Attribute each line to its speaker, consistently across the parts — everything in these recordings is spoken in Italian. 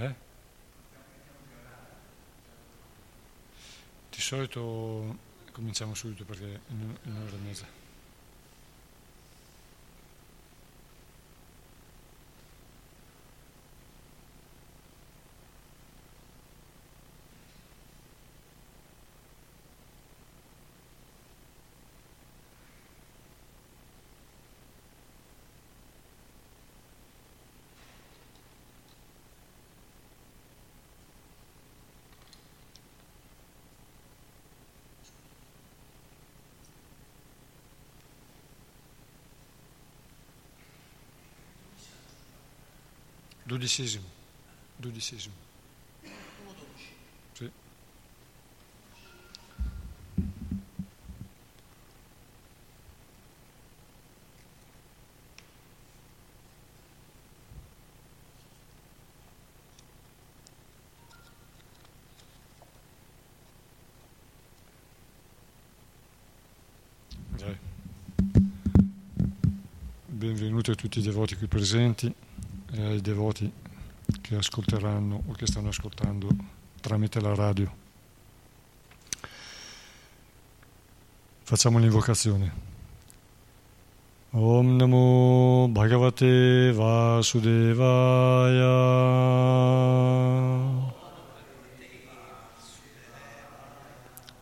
Speaker 1: Eh? Di solito cominciamo subito perché in un'ora e mezza. Dodicesimo. Dodicesimo. Sì. Benvenuti a tutti i devoti qui presenti e ai devoti che ascolteranno o che stanno ascoltando tramite la radio. Facciamo l'invocazione. Om Namo Bhagavate Vasudevaya.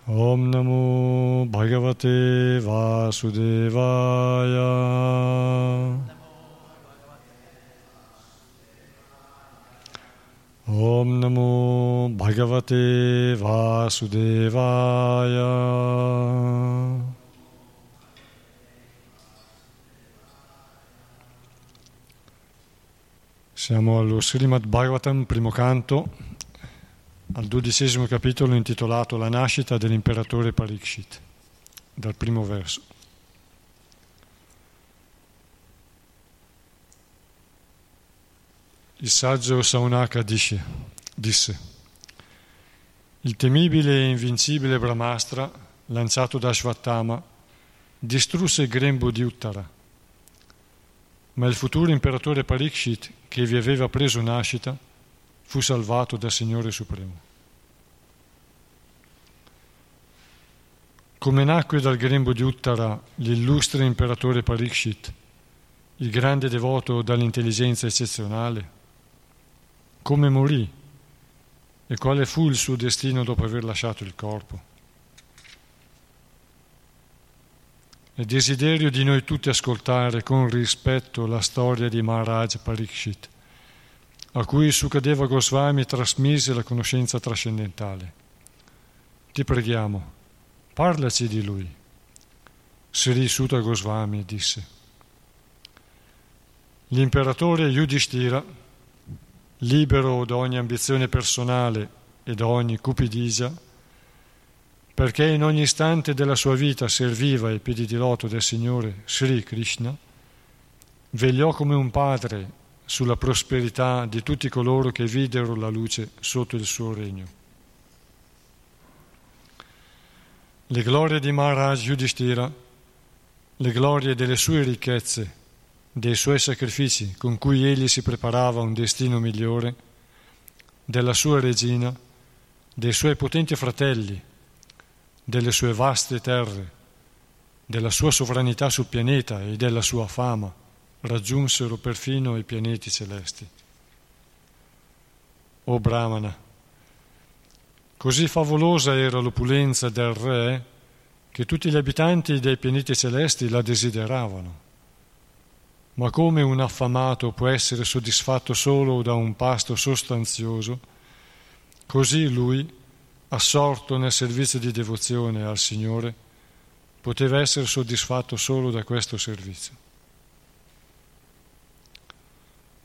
Speaker 1: Om Namo Bhagavate Vasudevaya. Om Namo Bhagavate Vasudevaya. Siamo allo Srimad Bhagavatam, primo canto, al dodicesimo capitolo intitolato La nascita dell'imperatore Parikshit, dal primo verso. Il saggio Saunaka dice, disse, il temibile e invincibile Brahmastra, lanciato da Shvatama, distrusse il grembo di Uttara, ma il futuro imperatore Parikshit, che vi aveva preso nascita, fu salvato dal Signore Supremo. Come nacque dal grembo di Uttara l'illustre imperatore Parikshit, il grande devoto dall'intelligenza eccezionale, come morì e quale fu il suo destino dopo aver lasciato il corpo. È desiderio di noi tutti ascoltare con rispetto la storia di Maharaj Parikshit, a cui Sukadeva Goswami trasmise la conoscenza trascendentale. Ti preghiamo, parlaci di lui. Sri Sutta Goswami disse. L'imperatore Yudhishthira libero da ogni ambizione personale e da ogni cupidigia, perché in ogni istante della sua vita serviva ai piedi di loto del Signore Sri Krishna, vegliò come un padre sulla prosperità di tutti coloro che videro la luce sotto il suo regno. Le glorie di Maharaj Yudhishthira, le glorie delle sue ricchezze dei suoi sacrifici con cui egli si preparava un destino migliore, della sua regina, dei suoi potenti fratelli, delle sue vaste terre, della sua sovranità sul pianeta e della sua fama, raggiunsero perfino i pianeti celesti. O Brahmana, così favolosa era l'opulenza del re che tutti gli abitanti dei pianeti celesti la desideravano ma come un affamato può essere soddisfatto solo da un pasto sostanzioso, così lui, assorto nel servizio di devozione al Signore, poteva essere soddisfatto solo da questo servizio.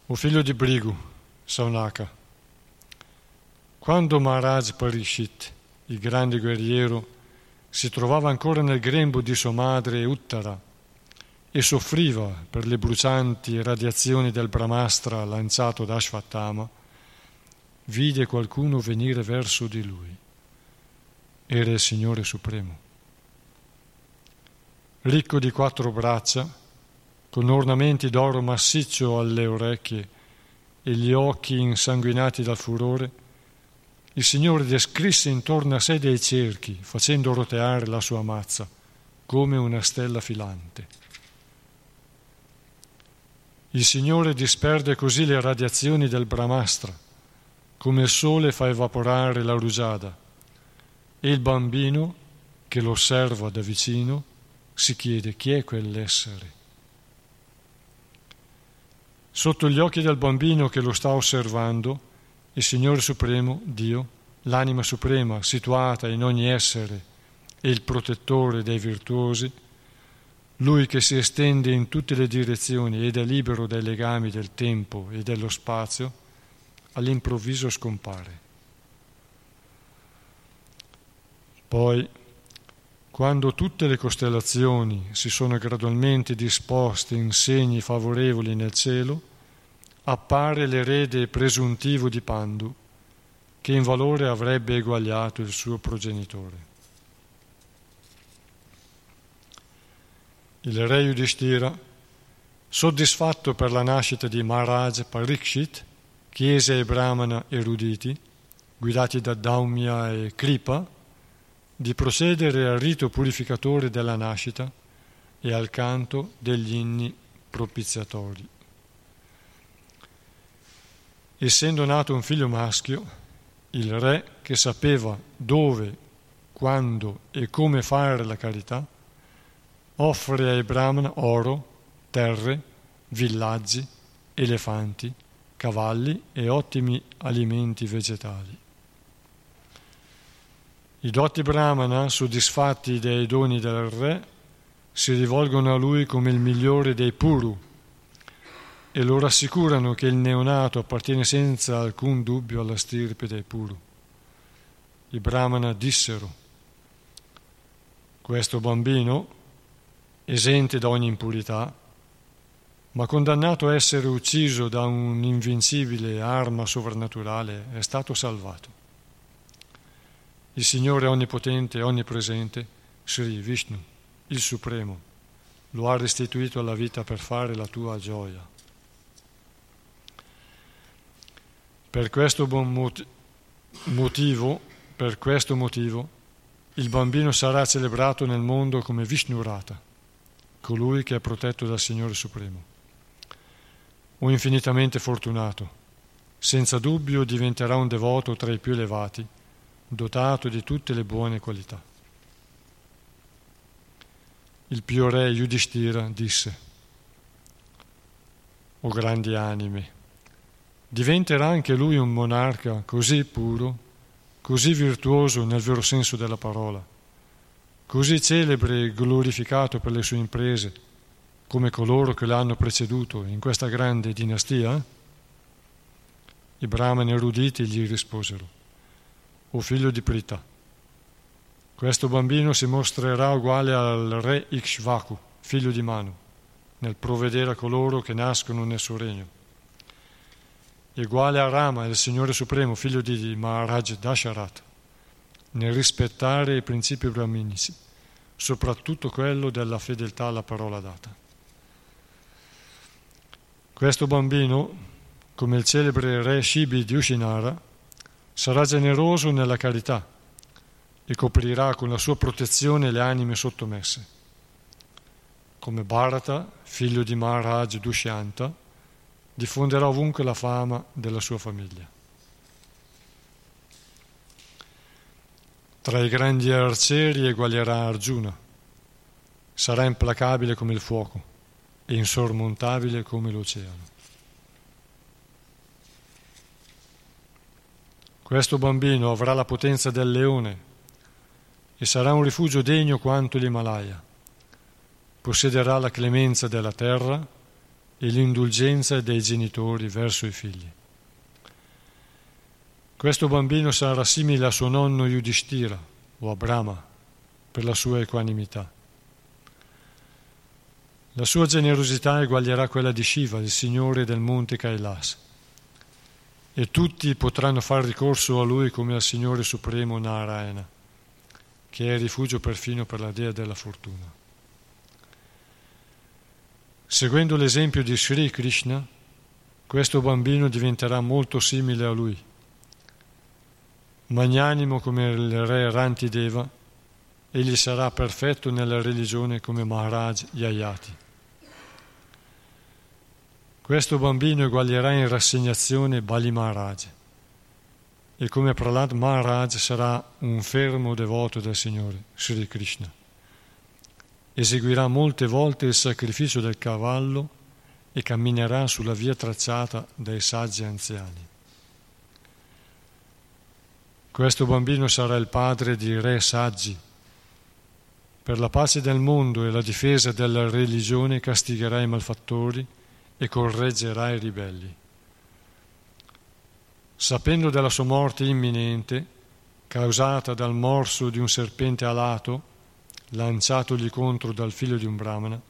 Speaker 1: O figlio di Brigu, Saunaka, quando Maharaj Parishit, il grande guerriero, si trovava ancora nel grembo di sua madre Uttara, e soffriva per le brucianti radiazioni del Brahmastra lanciato da Ashvatthama, vide qualcuno venire verso di lui. Era il Signore Supremo. Ricco di quattro braccia, con ornamenti d'oro massiccio alle orecchie e gli occhi insanguinati dal furore, il Signore descrisse intorno a sé dei cerchi, facendo roteare la sua mazza, come una stella filante. Il Signore disperde così le radiazioni del Brahmastra, come il sole fa evaporare la rugiada, e il bambino, che lo osserva da vicino, si chiede chi è quell'essere. Sotto gli occhi del bambino che lo sta osservando, il Signore Supremo, Dio, l'anima suprema situata in ogni essere e il protettore dei virtuosi, lui che si estende in tutte le direzioni ed è libero dai legami del tempo e dello spazio, all'improvviso scompare. Poi, quando tutte le costellazioni si sono gradualmente disposte in segni favorevoli nel cielo, appare l'erede presuntivo di Pandu, che in valore avrebbe eguagliato il suo progenitore. Il re Yudhishthira, soddisfatto per la nascita di Maharaj Parikshit, chiese ai brahmana eruditi, guidati da Daumya e Kripa, di procedere al rito purificatore della nascita e al canto degli inni propiziatori. Essendo nato un figlio maschio, il re, che sapeva dove, quando e come fare la carità, offre ai brahmana oro, terre, villaggi, elefanti, cavalli e ottimi alimenti vegetali. I dotti brahmana, soddisfatti dei doni del re, si rivolgono a lui come il migliore dei puru e lo rassicurano che il neonato appartiene senza alcun dubbio alla stirpe dei puru. I brahmana dissero, questo bambino, esente da ogni impurità, ma condannato a essere ucciso da un'invincibile arma sovrannaturale, è stato salvato. Il Signore Onnipotente e Onnipresente, Sri Vishnu, il Supremo, lo ha restituito alla vita per fare la tua gioia. Per questo motivo, per questo motivo, il bambino sarà celebrato nel mondo come Vishnurata, colui che è protetto dal Signore Supremo. O infinitamente fortunato, senza dubbio diventerà un devoto tra i più elevati dotato di tutte le buone qualità. Il pio re Yudhishthira disse, O grandi anime, diventerà anche lui un monarca così puro, così virtuoso nel vero senso della parola, così celebre e glorificato per le sue imprese, come coloro che l'hanno preceduto in questa grande dinastia? I brahmani eruditi gli risposero o figlio di Prita. Questo bambino si mostrerà uguale al re Ikshvaku, figlio di Manu, nel provvedere a coloro che nascono nel suo regno. Uguale a Rama, il Signore Supremo, figlio di Maharaj Dasharat, nel rispettare i principi brahminici, soprattutto quello della fedeltà alla parola data. Questo bambino, come il celebre re Shibi di Ushinara, Sarà generoso nella carità e coprirà con la sua protezione le anime sottomesse. Come Bharata, figlio di Maharaj Dushyanta, diffonderà ovunque la fama della sua famiglia. Tra i grandi arcieri eguaglierà Arjuna, sarà implacabile come il fuoco e insormontabile come l'oceano. Questo bambino avrà la potenza del leone e sarà un rifugio degno quanto l'Himalaya. Possederà la clemenza della terra e l'indulgenza dei genitori verso i figli. Questo bambino sarà simile a suo nonno Yudhishthira o a Brahma per la sua equanimità. La sua generosità eguaglierà quella di Shiva, il signore del monte Kailas e tutti potranno fare ricorso a lui come al Signore Supremo Narayana, che è rifugio perfino per la dea della fortuna. Seguendo l'esempio di Sri Krishna, questo bambino diventerà molto simile a lui. Magnanimo come il re Rantideva, egli sarà perfetto nella religione come Maharaj Yayati. Questo bambino eguaglierà in rassegnazione Bali Maharaj e come Prahlad Maharaj sarà un fermo devoto del Signore, Sri Krishna. Eseguirà molte volte il sacrificio del cavallo e camminerà sulla via tracciata dai saggi anziani. Questo bambino sarà il padre di re saggi. Per la pace del mondo e la difesa della religione castigherà i malfattori e correggerà i ribelli. Sapendo della sua morte imminente, causata dal morso di un serpente alato, lanciatogli contro dal figlio di un brahmana,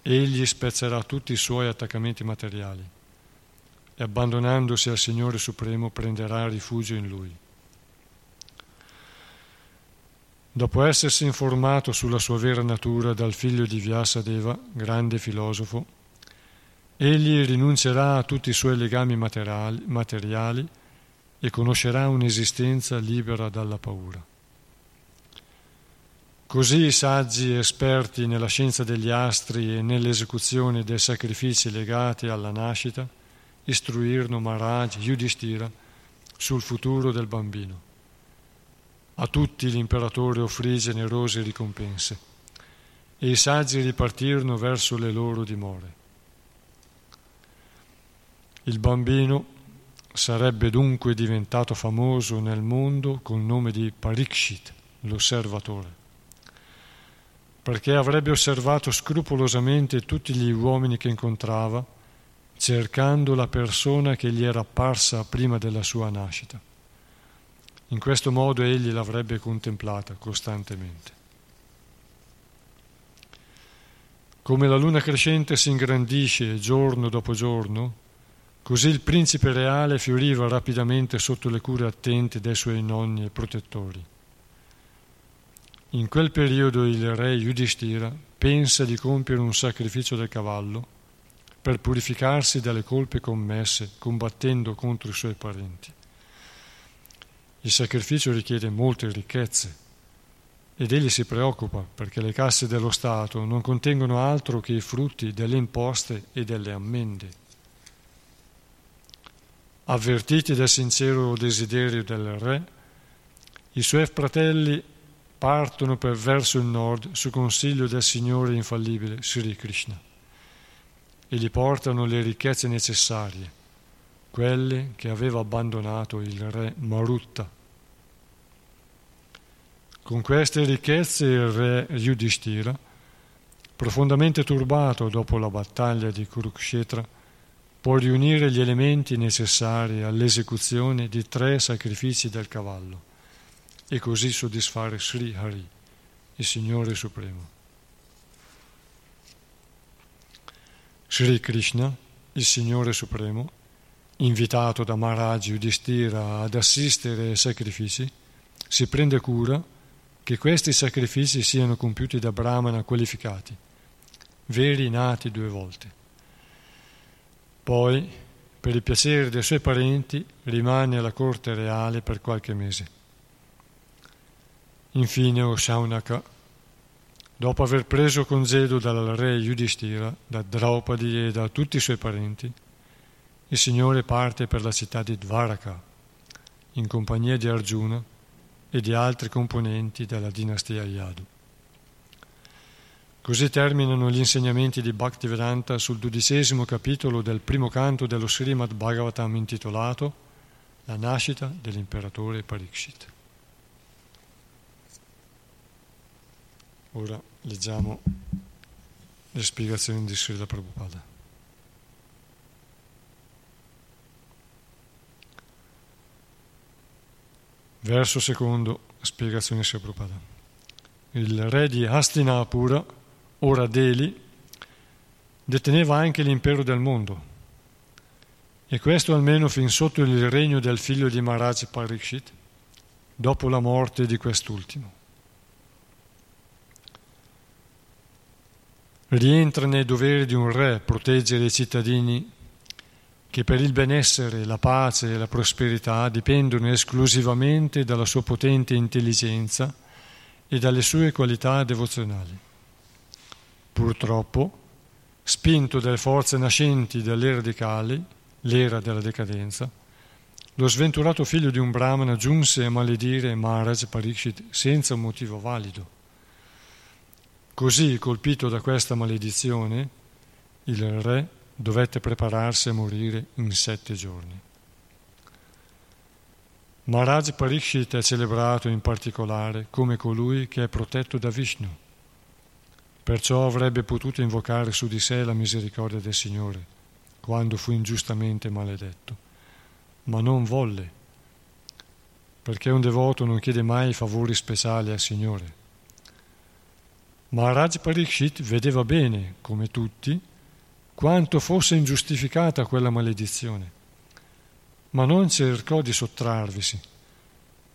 Speaker 1: egli spezzerà tutti i suoi attaccamenti materiali e abbandonandosi al Signore Supremo prenderà rifugio in Lui. Dopo essersi informato sulla sua vera natura dal figlio di Vyasadeva, grande filosofo, Egli rinuncerà a tutti i suoi legami materiali, materiali e conoscerà un'esistenza libera dalla paura. Così i saggi esperti nella scienza degli astri e nell'esecuzione dei sacrifici legati alla nascita istruirono Maharaj Yudhishthira sul futuro del bambino. A tutti l'imperatore offrì generose ricompense e i saggi ripartirono verso le loro dimore. Il bambino sarebbe dunque diventato famoso nel mondo col nome di Parikshit, l'osservatore, perché avrebbe osservato scrupolosamente tutti gli uomini che incontrava, cercando la persona che gli era apparsa prima della sua nascita. In questo modo egli l'avrebbe contemplata costantemente. Come la luna crescente si ingrandisce giorno dopo giorno, Così il principe reale fioriva rapidamente sotto le cure attente dei suoi nonni e protettori. In quel periodo il re Yudhishthira pensa di compiere un sacrificio del cavallo per purificarsi dalle colpe commesse combattendo contro i suoi parenti. Il sacrificio richiede molte ricchezze ed egli si preoccupa perché le casse dello Stato non contengono altro che i frutti delle imposte e delle ammende. Avvertiti dal sincero desiderio del re, i suoi fratelli partono per verso il nord su consiglio del Signore infallibile Sri Krishna e gli portano le ricchezze necessarie, quelle che aveva abbandonato il re Marutta. Con queste ricchezze il re Yudhishthira, profondamente turbato dopo la battaglia di Kurukshetra, può riunire gli elementi necessari all'esecuzione di tre sacrifici del cavallo e così soddisfare Sri Hari, il Signore Supremo. Sri Krishna, il Signore Supremo, invitato da Maharaj Yudhishthira ad assistere ai sacrifici, si prende cura che questi sacrifici siano compiuti da brahmana qualificati, veri nati due volte. Poi, per il piacere dei suoi parenti, rimane alla corte reale per qualche mese. Infine Oshaunaka, dopo aver preso congedo dal re Yudhishthira, da Draupadi e da tutti i suoi parenti, il Signore parte per la città di Dvaraka, in compagnia di Arjuna e di altri componenti della dinastia Yadu. Così terminano gli insegnamenti di Bhaktivedanta sul dodicesimo capitolo del primo canto dello Srimad Bhagavatam intitolato La nascita dell'imperatore Parikshit. Ora leggiamo le spiegazioni di Srila Prabhupada. Verso secondo, spiegazione Prabhupada. Il re di Hastinapura ora Delhi, deteneva anche l'impero del mondo. E questo almeno fin sotto il regno del figlio di Maharaj Parikshit, dopo la morte di quest'ultimo. Rientra nei doveri di un re proteggere i cittadini che per il benessere, la pace e la prosperità dipendono esclusivamente dalla sua potente intelligenza e dalle sue qualità devozionali. Purtroppo, spinto dalle forze nascenti dell'era decali, l'era della decadenza, lo sventurato figlio di un brahmana giunse a maledire Maharaj Pariksit senza un motivo valido. Così, colpito da questa maledizione, il re dovette prepararsi a morire in sette giorni. Maharaj Pariksit è celebrato in particolare come colui che è protetto da Vishnu. Perciò avrebbe potuto invocare su di sé la misericordia del Signore quando fu ingiustamente maledetto, ma non volle, perché un devoto non chiede mai favori speciali al Signore. Maharaj Pariksit vedeva bene, come tutti, quanto fosse ingiustificata quella maledizione, ma non cercò di sottrarvisi,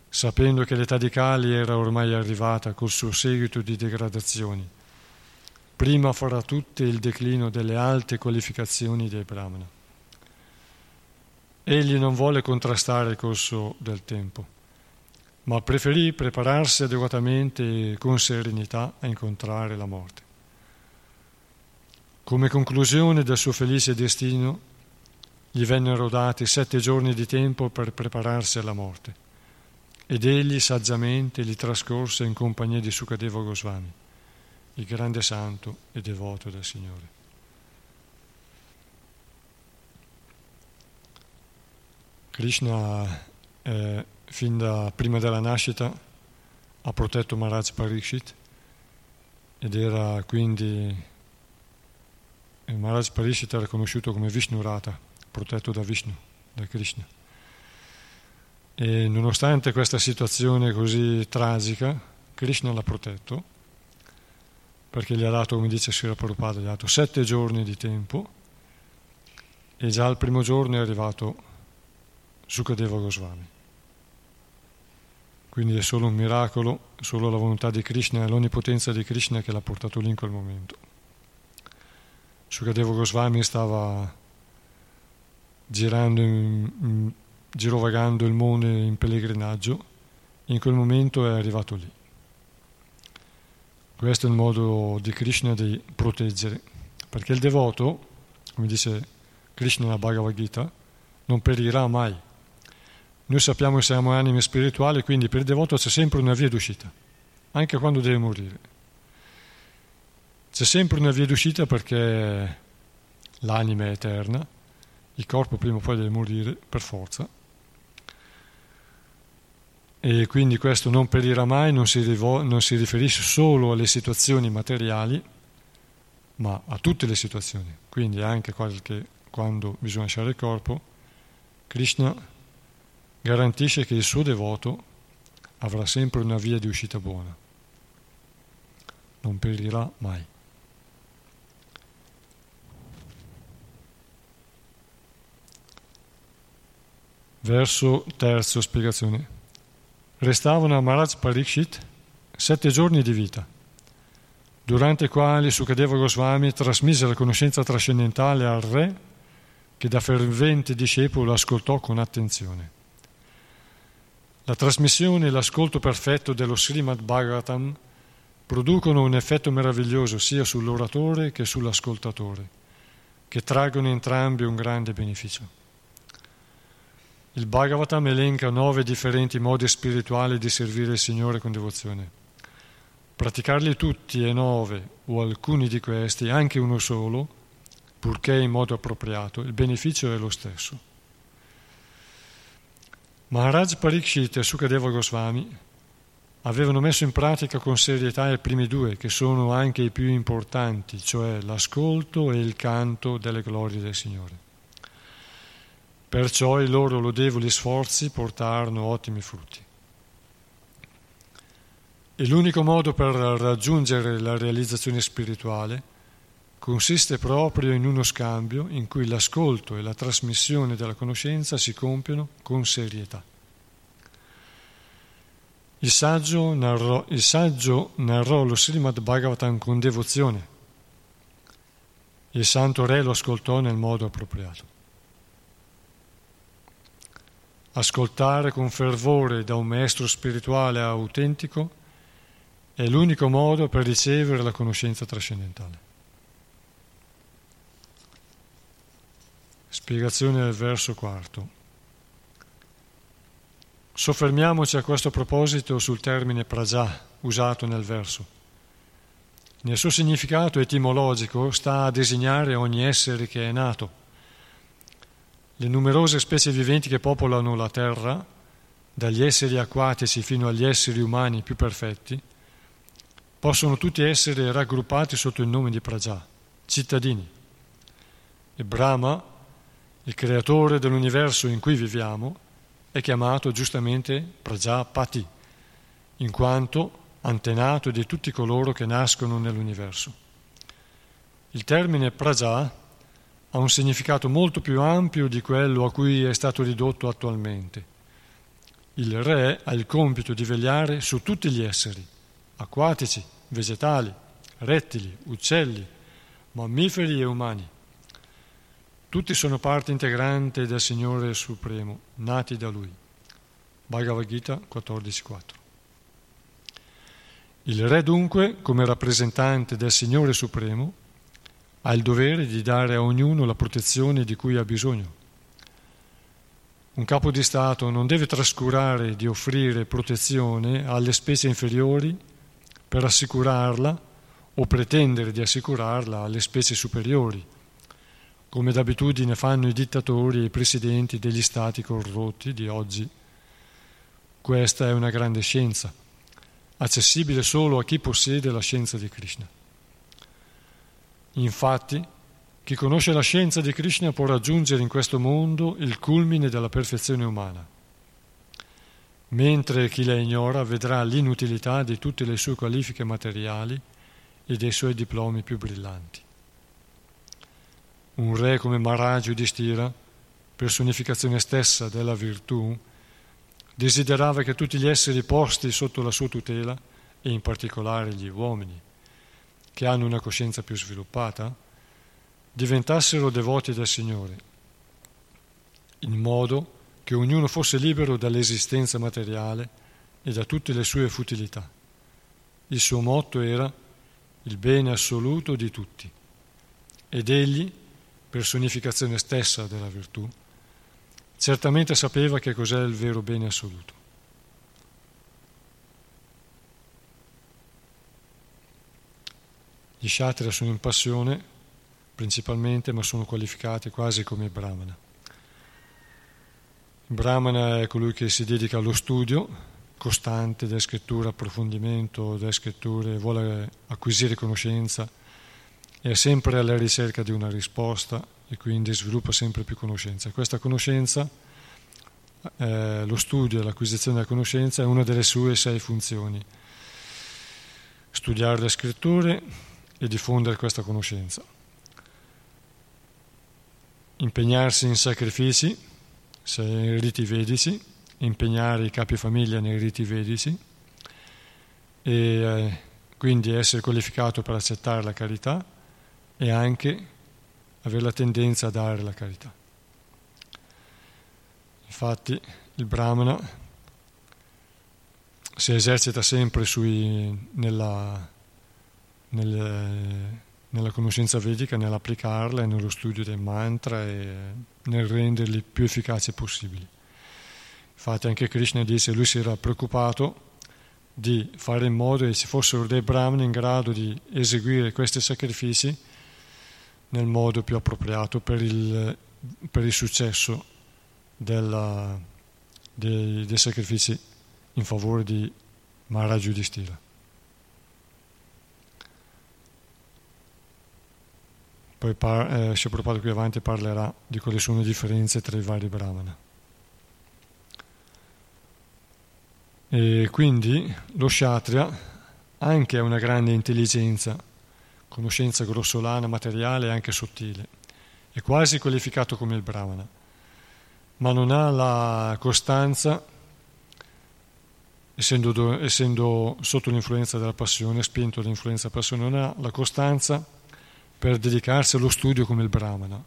Speaker 1: sapendo che l'età di Kali era ormai arrivata col suo seguito di degradazioni, prima fra tutte il declino delle alte qualificazioni dei Brahmana. Egli non volle contrastare il corso del tempo, ma preferì prepararsi adeguatamente e con serenità a incontrare la morte. Come conclusione del suo felice destino, gli vennero dati sette giorni di tempo per prepararsi alla morte, ed egli saggiamente li trascorse in compagnia di Sukadeva Goswami, il grande santo e devoto del Signore. Krishna, eh, fin da prima della nascita, ha protetto Maharaj Pariksit ed era quindi il Maharaj Parishit era conosciuto come Vishnu Rata, protetto da Vishnu, da Krishna. E nonostante questa situazione così tragica, Krishna l'ha protetto perché gli ha dato, come dice Sri Prabhupada, gli ha dato sette giorni di tempo e già al primo giorno è arrivato Sukadeva Goswami. Quindi è solo un miracolo, solo la volontà di Krishna e l'onnipotenza di Krishna che l'ha portato lì in quel momento. Sukadeva Goswami stava girando, in, in, girovagando il mondo in pellegrinaggio in quel momento è arrivato lì. Questo è il modo di Krishna di proteggere, perché il devoto, come dice Krishna nella Bhagavad Gita, non perirà mai. Noi sappiamo che siamo anime spirituali, quindi per il devoto c'è sempre una via d'uscita, anche quando deve morire. C'è sempre una via d'uscita perché l'anima è eterna, il corpo prima o poi deve morire per forza. E quindi questo non perirà mai, non si, rivol- non si riferisce solo alle situazioni materiali, ma a tutte le situazioni. Quindi anche qualche, quando bisogna lasciare il corpo, Krishna garantisce che il suo devoto avrà sempre una via di uscita buona. Non perirà mai. Verso terzo, spiegazione. Restavano a Maharaj Parikshit sette giorni di vita, durante i quali Sukadeva Goswami trasmise la conoscenza trascendentale al re, che da fervente discepolo ascoltò con attenzione. La trasmissione e l'ascolto perfetto dello Srimad Bhagavatam producono un effetto meraviglioso sia sull'oratore che sull'ascoltatore, che traggono entrambi un grande beneficio. Il Bhagavatam elenca nove differenti modi spirituali di servire il Signore con devozione. Praticarli tutti e nove o alcuni di questi, anche uno solo, purché in modo appropriato, il beneficio è lo stesso. Maharaj Parikshit e Sukadeva Goswami avevano messo in pratica con serietà i primi due, che sono anche i più importanti, cioè l'ascolto e il canto delle glorie del Signore. Perciò i loro lodevoli sforzi portarono ottimi frutti. E l'unico modo per raggiungere la realizzazione spirituale consiste proprio in uno scambio in cui l'ascolto e la trasmissione della conoscenza si compiono con serietà. Il saggio narrò, il saggio narrò lo Srimad Bhagavatam con devozione. Il santo re lo ascoltò nel modo appropriato. Ascoltare con fervore da un maestro spirituale autentico è l'unico modo per ricevere la conoscenza trascendentale. Spiegazione del verso quarto. Soffermiamoci a questo proposito sul termine praja usato nel verso. Nel suo significato etimologico sta a designare ogni essere che è nato. Le numerose specie viventi che popolano la terra, dagli esseri acquatici fino agli esseri umani più perfetti, possono tutti essere raggruppati sotto il nome di praja, cittadini. E Brahma, il creatore dell'universo in cui viviamo, è chiamato giustamente Prajapati, in quanto antenato di tutti coloro che nascono nell'universo. Il termine Praja ha un significato molto più ampio di quello a cui è stato ridotto attualmente. Il re ha il compito di vegliare su tutti gli esseri, acquatici, vegetali, rettili, uccelli, mammiferi e umani tutti sono parte integrante del Signore Supremo, nati da Lui. Bhagavad Gita 14.4. Il Re dunque, come rappresentante del Signore Supremo, ha il dovere di dare a ognuno la protezione di cui ha bisogno. Un capo di Stato non deve trascurare di offrire protezione alle specie inferiori per assicurarla o pretendere di assicurarla alle specie superiori come d'abitudine fanno i dittatori e i presidenti degli stati corrotti di oggi. Questa è una grande scienza, accessibile solo a chi possiede la scienza di Krishna. Infatti, chi conosce la scienza di Krishna può raggiungere in questo mondo il culmine della perfezione umana, mentre chi la ignora vedrà l'inutilità di tutte le sue qualifiche materiali e dei suoi diplomi più brillanti. Un re come Maharaj Yudhishthira, personificazione stessa della virtù, desiderava che tutti gli esseri posti sotto la sua tutela, e in particolare gli uomini, che hanno una coscienza più sviluppata, diventassero devoti del Signore, in modo che ognuno fosse libero dall'esistenza materiale e da tutte le sue futilità. Il suo motto era il bene assoluto di tutti ed egli personificazione stessa della virtù, certamente sapeva che cos'è il vero bene assoluto. Gli Kshatriya sono in passione principalmente, ma sono qualificati quasi come Brahmana. Il Brahmana è colui che si dedica allo studio costante delle scritture, approfondimento delle scritture, vuole acquisire conoscenza è sempre alla ricerca di una risposta e quindi sviluppa sempre più conoscenza. Questa conoscenza, eh, lo studio e l'acquisizione della conoscenza è una delle sue sei funzioni. Studiare le scritture e diffondere questa conoscenza. Impegnarsi in sacrifici, se in riti vedici, impegnare i capi famiglia nei riti vedici e eh, quindi essere qualificato per accettare la carità e anche avere la tendenza a dare la carità. Infatti il Brahmana si esercita sempre sui, nella, nel, nella conoscenza vedica, nell'applicarla e nello studio dei mantra e nel renderli più efficaci possibili. Infatti anche Krishna dice, lui si era preoccupato di fare in modo che ci fossero dei brahmani in grado di eseguire questi sacrifici nel modo più appropriato per il, per il successo della, dei, dei, sacrifici in favore di Maharaj Yudhishthira. Poi par, eh, Prabhupada qui avanti parlerà di quali sono le differenze tra i vari brahmana. E quindi lo kshatriya anche ha una grande intelligenza conoscenza grossolana, materiale e anche sottile. È quasi qualificato come il Brahmana, ma non ha la costanza, essendo, essendo sotto l'influenza della passione, spinto dall'influenza della passione, non ha la costanza per dedicarsi allo studio come il Brahmana.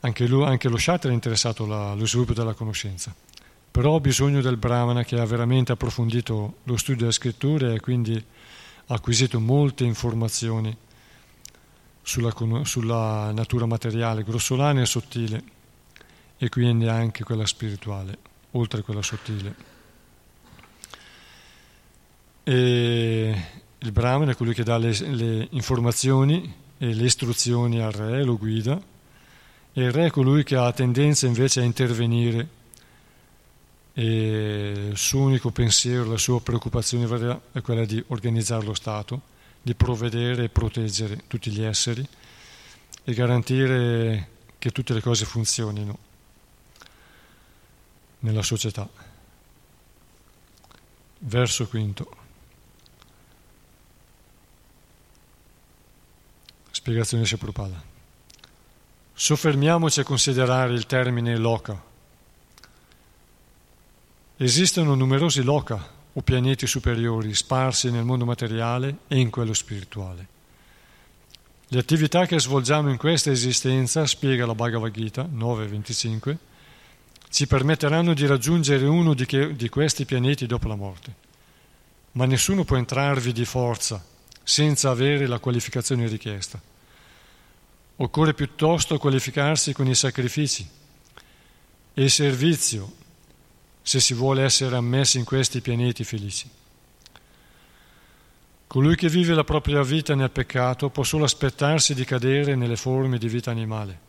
Speaker 1: anche, lui, anche lo Shatra è interessato allo sviluppo della conoscenza, però ha bisogno del Brahmana che ha veramente approfondito lo studio delle scritture e quindi ha acquisito molte informazioni sulla, sulla natura materiale, grossolana e sottile, e quindi anche quella spirituale, oltre a quella sottile. E il Brahman è colui che dà le, le informazioni e le istruzioni al re, lo guida, e il re è colui che ha tendenza invece a intervenire e il suo unico pensiero, la sua preoccupazione è quella di organizzare lo Stato, di provvedere e proteggere tutti gli esseri e garantire che tutte le cose funzionino nella società. Verso quinto. Spiegazione di Prabhupada. Soffermiamoci a considerare il termine loca. Esistono numerosi loca o pianeti superiori sparsi nel mondo materiale e in quello spirituale. Le attività che svolgiamo in questa esistenza, spiega la Bhagavad Gita 9.25, ci permetteranno di raggiungere uno di, che, di questi pianeti dopo la morte. Ma nessuno può entrarvi di forza senza avere la qualificazione richiesta. Occorre piuttosto qualificarsi con i sacrifici e il servizio se si vuole essere ammessi in questi pianeti felici. Colui che vive la propria vita nel peccato può solo aspettarsi di cadere nelle forme di vita animale,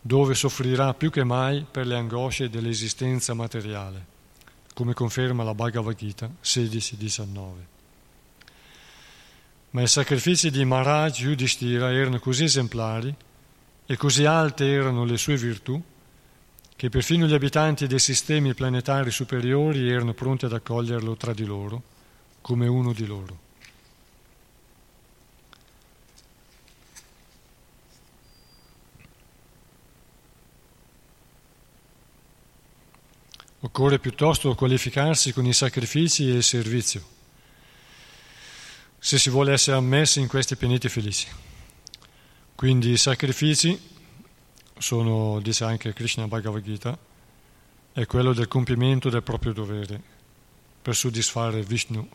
Speaker 1: dove soffrirà più che mai per le angosce dell'esistenza materiale, come conferma la Bhagavad Gita 16-19 ma i sacrifici di Maharaj Yudhishthira erano così esemplari e così alte erano le sue virtù che perfino gli abitanti dei sistemi planetari superiori erano pronti ad accoglierlo tra di loro come uno di loro. Occorre piuttosto qualificarsi con i sacrifici e il servizio se si vuole essere ammessi in questi pianeti felici. Quindi i sacrifici sono, dice anche Krishna Bhagavad Gita, è quello del compimento del proprio dovere per soddisfare Vishnu.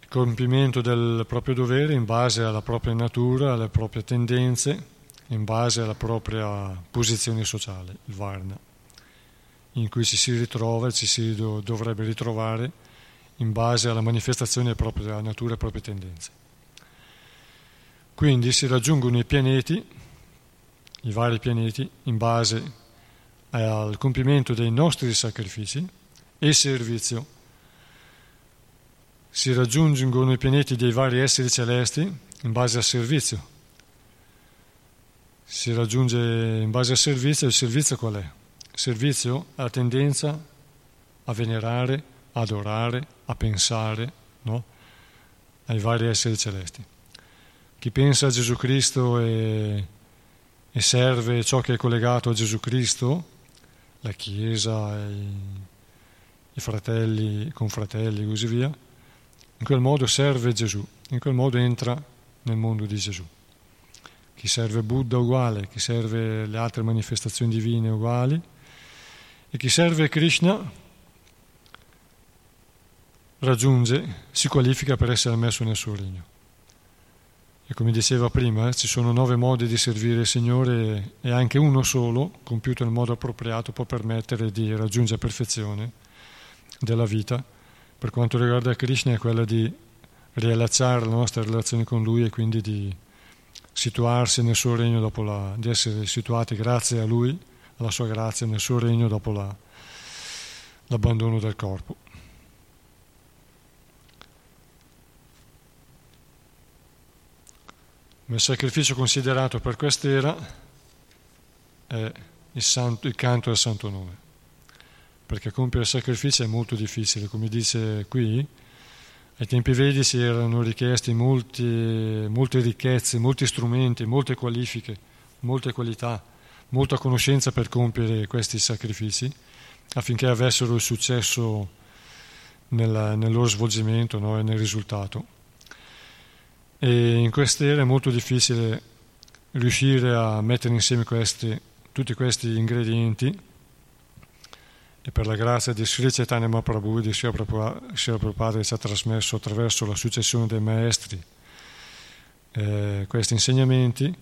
Speaker 1: Il compimento del proprio dovere in base alla propria natura, alle proprie tendenze, in base alla propria posizione sociale, il Varna, in cui ci si ritrova e ci si dovrebbe ritrovare in base alla manifestazione della natura e alle proprie tendenze. Quindi si raggiungono i pianeti, i vari pianeti, in base al compimento dei nostri sacrifici e servizio. Si raggiungono i pianeti dei vari esseri celesti in base al servizio. Si raggiunge in base al servizio, il servizio qual è? Il servizio ha tendenza a venerare, adorare, a pensare no? ai vari esseri celesti. Chi pensa a Gesù Cristo e, e serve ciò che è collegato a Gesù Cristo, la Chiesa, i, i fratelli, i confratelli e così via, in quel modo serve Gesù, in quel modo entra nel mondo di Gesù. Chi serve Buddha uguale, chi serve le altre manifestazioni divine uguali e chi serve Krishna raggiunge, si qualifica per essere messo nel suo regno. E come diceva prima, ci sono nove modi di servire il Signore e anche uno solo, compiuto nel modo appropriato, può permettere di raggiungere perfezione della vita. Per quanto riguarda Krishna è quella di riallacciare la nostra relazione con Lui e quindi di situarsi nel suo regno dopo la, di essere situati grazie a Lui, alla sua grazia, nel suo regno dopo la, l'abbandono del corpo. Ma il sacrificio considerato per quest'era è il, santo, il canto del santo nome, perché compiere sacrifici è molto difficile, come dice qui, ai tempi vedici erano richiesti molti, molte ricchezze, molti strumenti, molte qualifiche, molte qualità, molta conoscenza per compiere questi sacrifici affinché avessero il successo nel, nel loro svolgimento no, e nel risultato. E in queste ere è molto difficile riuscire a mettere insieme questi, tutti questi ingredienti e per la grazia di Sri Chaitanya Mahaprabhu di Sri Prabhupada ci ha trasmesso attraverso la successione dei maestri eh, questi insegnamenti,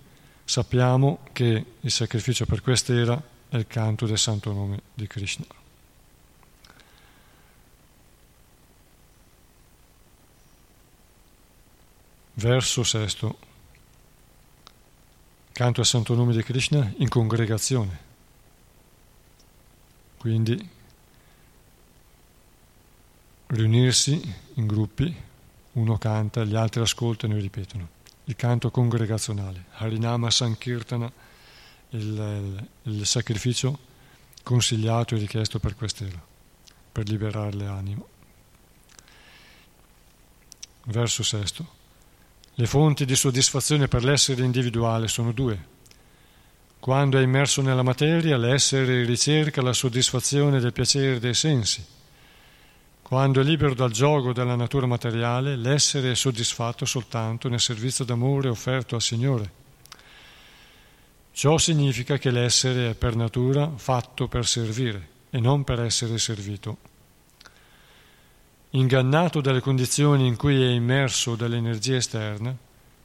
Speaker 1: sappiamo che il sacrificio per quest'era è il canto del santo nome di Krishna. Verso sesto. Canto al santo nome di Krishna in congregazione. Quindi riunirsi in gruppi, uno canta, gli altri ascoltano e ripetono. Il canto congregazionale, Harinama Sankirtana, il, il sacrificio consigliato e richiesto per quest'era, per liberare l'animo. Verso sesto. Le fonti di soddisfazione per l'essere individuale sono due. Quando è immerso nella materia, l'essere ricerca la soddisfazione del piacere dei sensi. Quando è libero dal gioco della natura materiale, l'essere è soddisfatto soltanto nel servizio d'amore offerto al Signore. Ciò significa che l'essere è per natura fatto per servire e non per essere servito ingannato dalle condizioni in cui è immerso dall'energia esterna,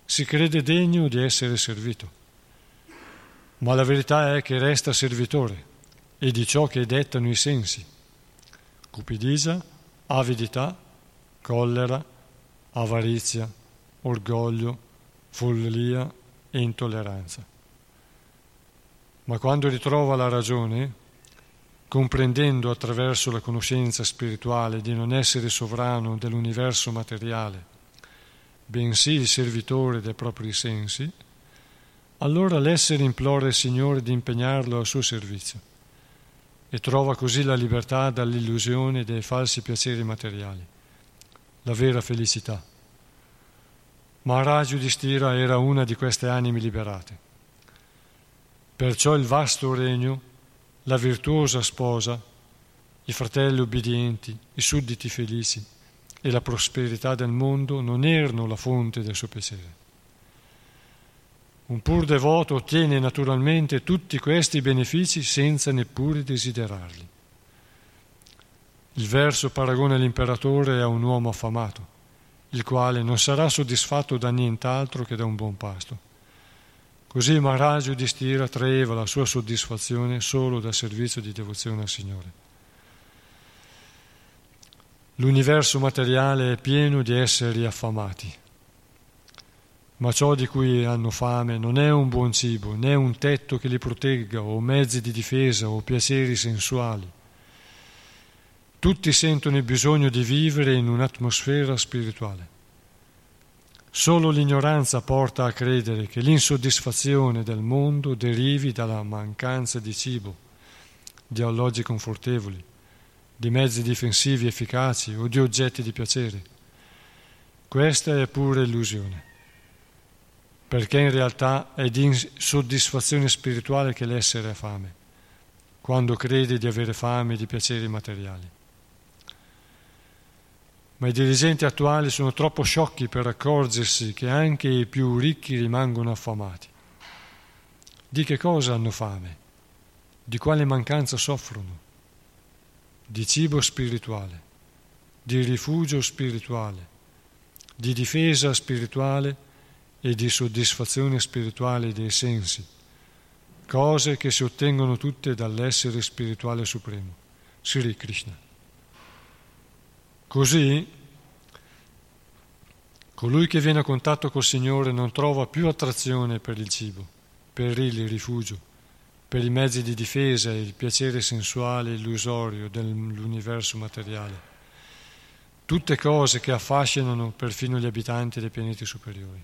Speaker 1: si crede degno di essere servito. Ma la verità è che resta servitore e di ciò che dettano i sensi. Cupidigia, avidità, collera, avarizia, orgoglio, follia e intolleranza. Ma quando ritrova la ragione, comprendendo attraverso la conoscenza spirituale di non essere sovrano dell'universo materiale, bensì il servitore dei propri sensi, allora l'essere implora il Signore di impegnarlo al suo servizio e trova così la libertà dall'illusione dei falsi piaceri materiali, la vera felicità. Maharaj Yudhishthira era una di queste anime liberate. Perciò il vasto regno la virtuosa sposa, i fratelli ubbidienti, i sudditi felici e la prosperità del mondo non erano la fonte del suo piacere. Un pur devoto ottiene naturalmente tutti questi benefici senza neppure desiderarli. Il verso paragona l'imperatore a un uomo affamato, il quale non sarà soddisfatto da nient'altro che da un buon pasto. Così Maharaj Yudhishthira traeva la sua soddisfazione solo dal servizio di devozione al Signore. L'universo materiale è pieno di esseri affamati, ma ciò di cui hanno fame non è un buon cibo, né un tetto che li protegga, o mezzi di difesa, o piaceri sensuali. Tutti sentono il bisogno di vivere in un'atmosfera spirituale. Solo l'ignoranza porta a credere che l'insoddisfazione del mondo derivi dalla mancanza di cibo, di alloggi confortevoli, di mezzi difensivi efficaci o di oggetti di piacere. Questa è pure illusione, perché in realtà è di soddisfazione spirituale che l'essere ha fame, quando crede di avere fame di piaceri materiali ma i dirigenti attuali sono troppo sciocchi per accorgersi che anche i più ricchi rimangono affamati. Di che cosa hanno fame? Di quale mancanza soffrono? Di cibo spirituale, di rifugio spirituale, di difesa spirituale e di soddisfazione spirituale dei sensi, cose che si ottengono tutte dall'essere spirituale supremo, Sri Krishna. Così colui che viene a contatto col Signore non trova più attrazione per il cibo, per il rifugio, per i mezzi di difesa e il piacere sensuale illusorio dell'universo materiale. Tutte cose che affascinano perfino gli abitanti dei pianeti superiori.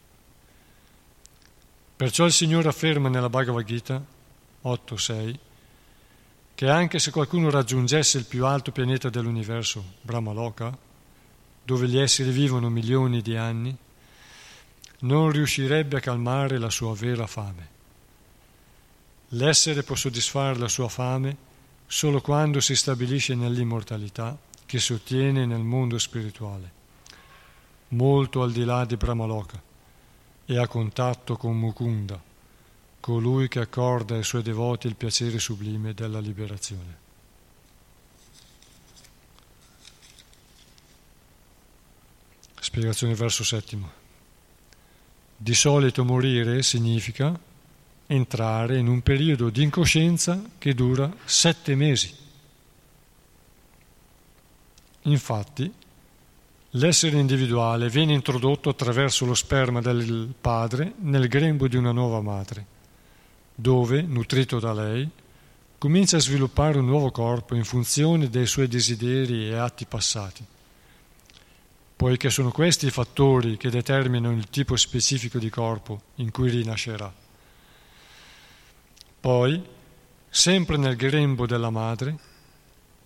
Speaker 1: Perciò il Signore afferma nella Bhagavad Gita 8.6 che anche se qualcuno raggiungesse il più alto pianeta dell'universo, Brahmaloka, dove gli esseri vivono milioni di anni, non riuscirebbe a calmare la sua vera fame. L'essere può soddisfare la sua fame solo quando si stabilisce nell'immortalità che si ottiene nel mondo spirituale, molto al di là di Brahmaloka, e a contatto con Mukunda, colui che accorda ai suoi devoti il piacere sublime della liberazione. Spiegazione verso settimo. Di solito morire significa entrare in un periodo di incoscienza che dura sette mesi. Infatti, l'essere individuale viene introdotto attraverso lo sperma del padre nel grembo di una nuova madre, dove, nutrito da lei, comincia a sviluppare un nuovo corpo in funzione dei suoi desideri e atti passati. Poiché sono questi i fattori che determinano il tipo specifico di corpo in cui rinascerà. Poi, sempre nel grembo della madre,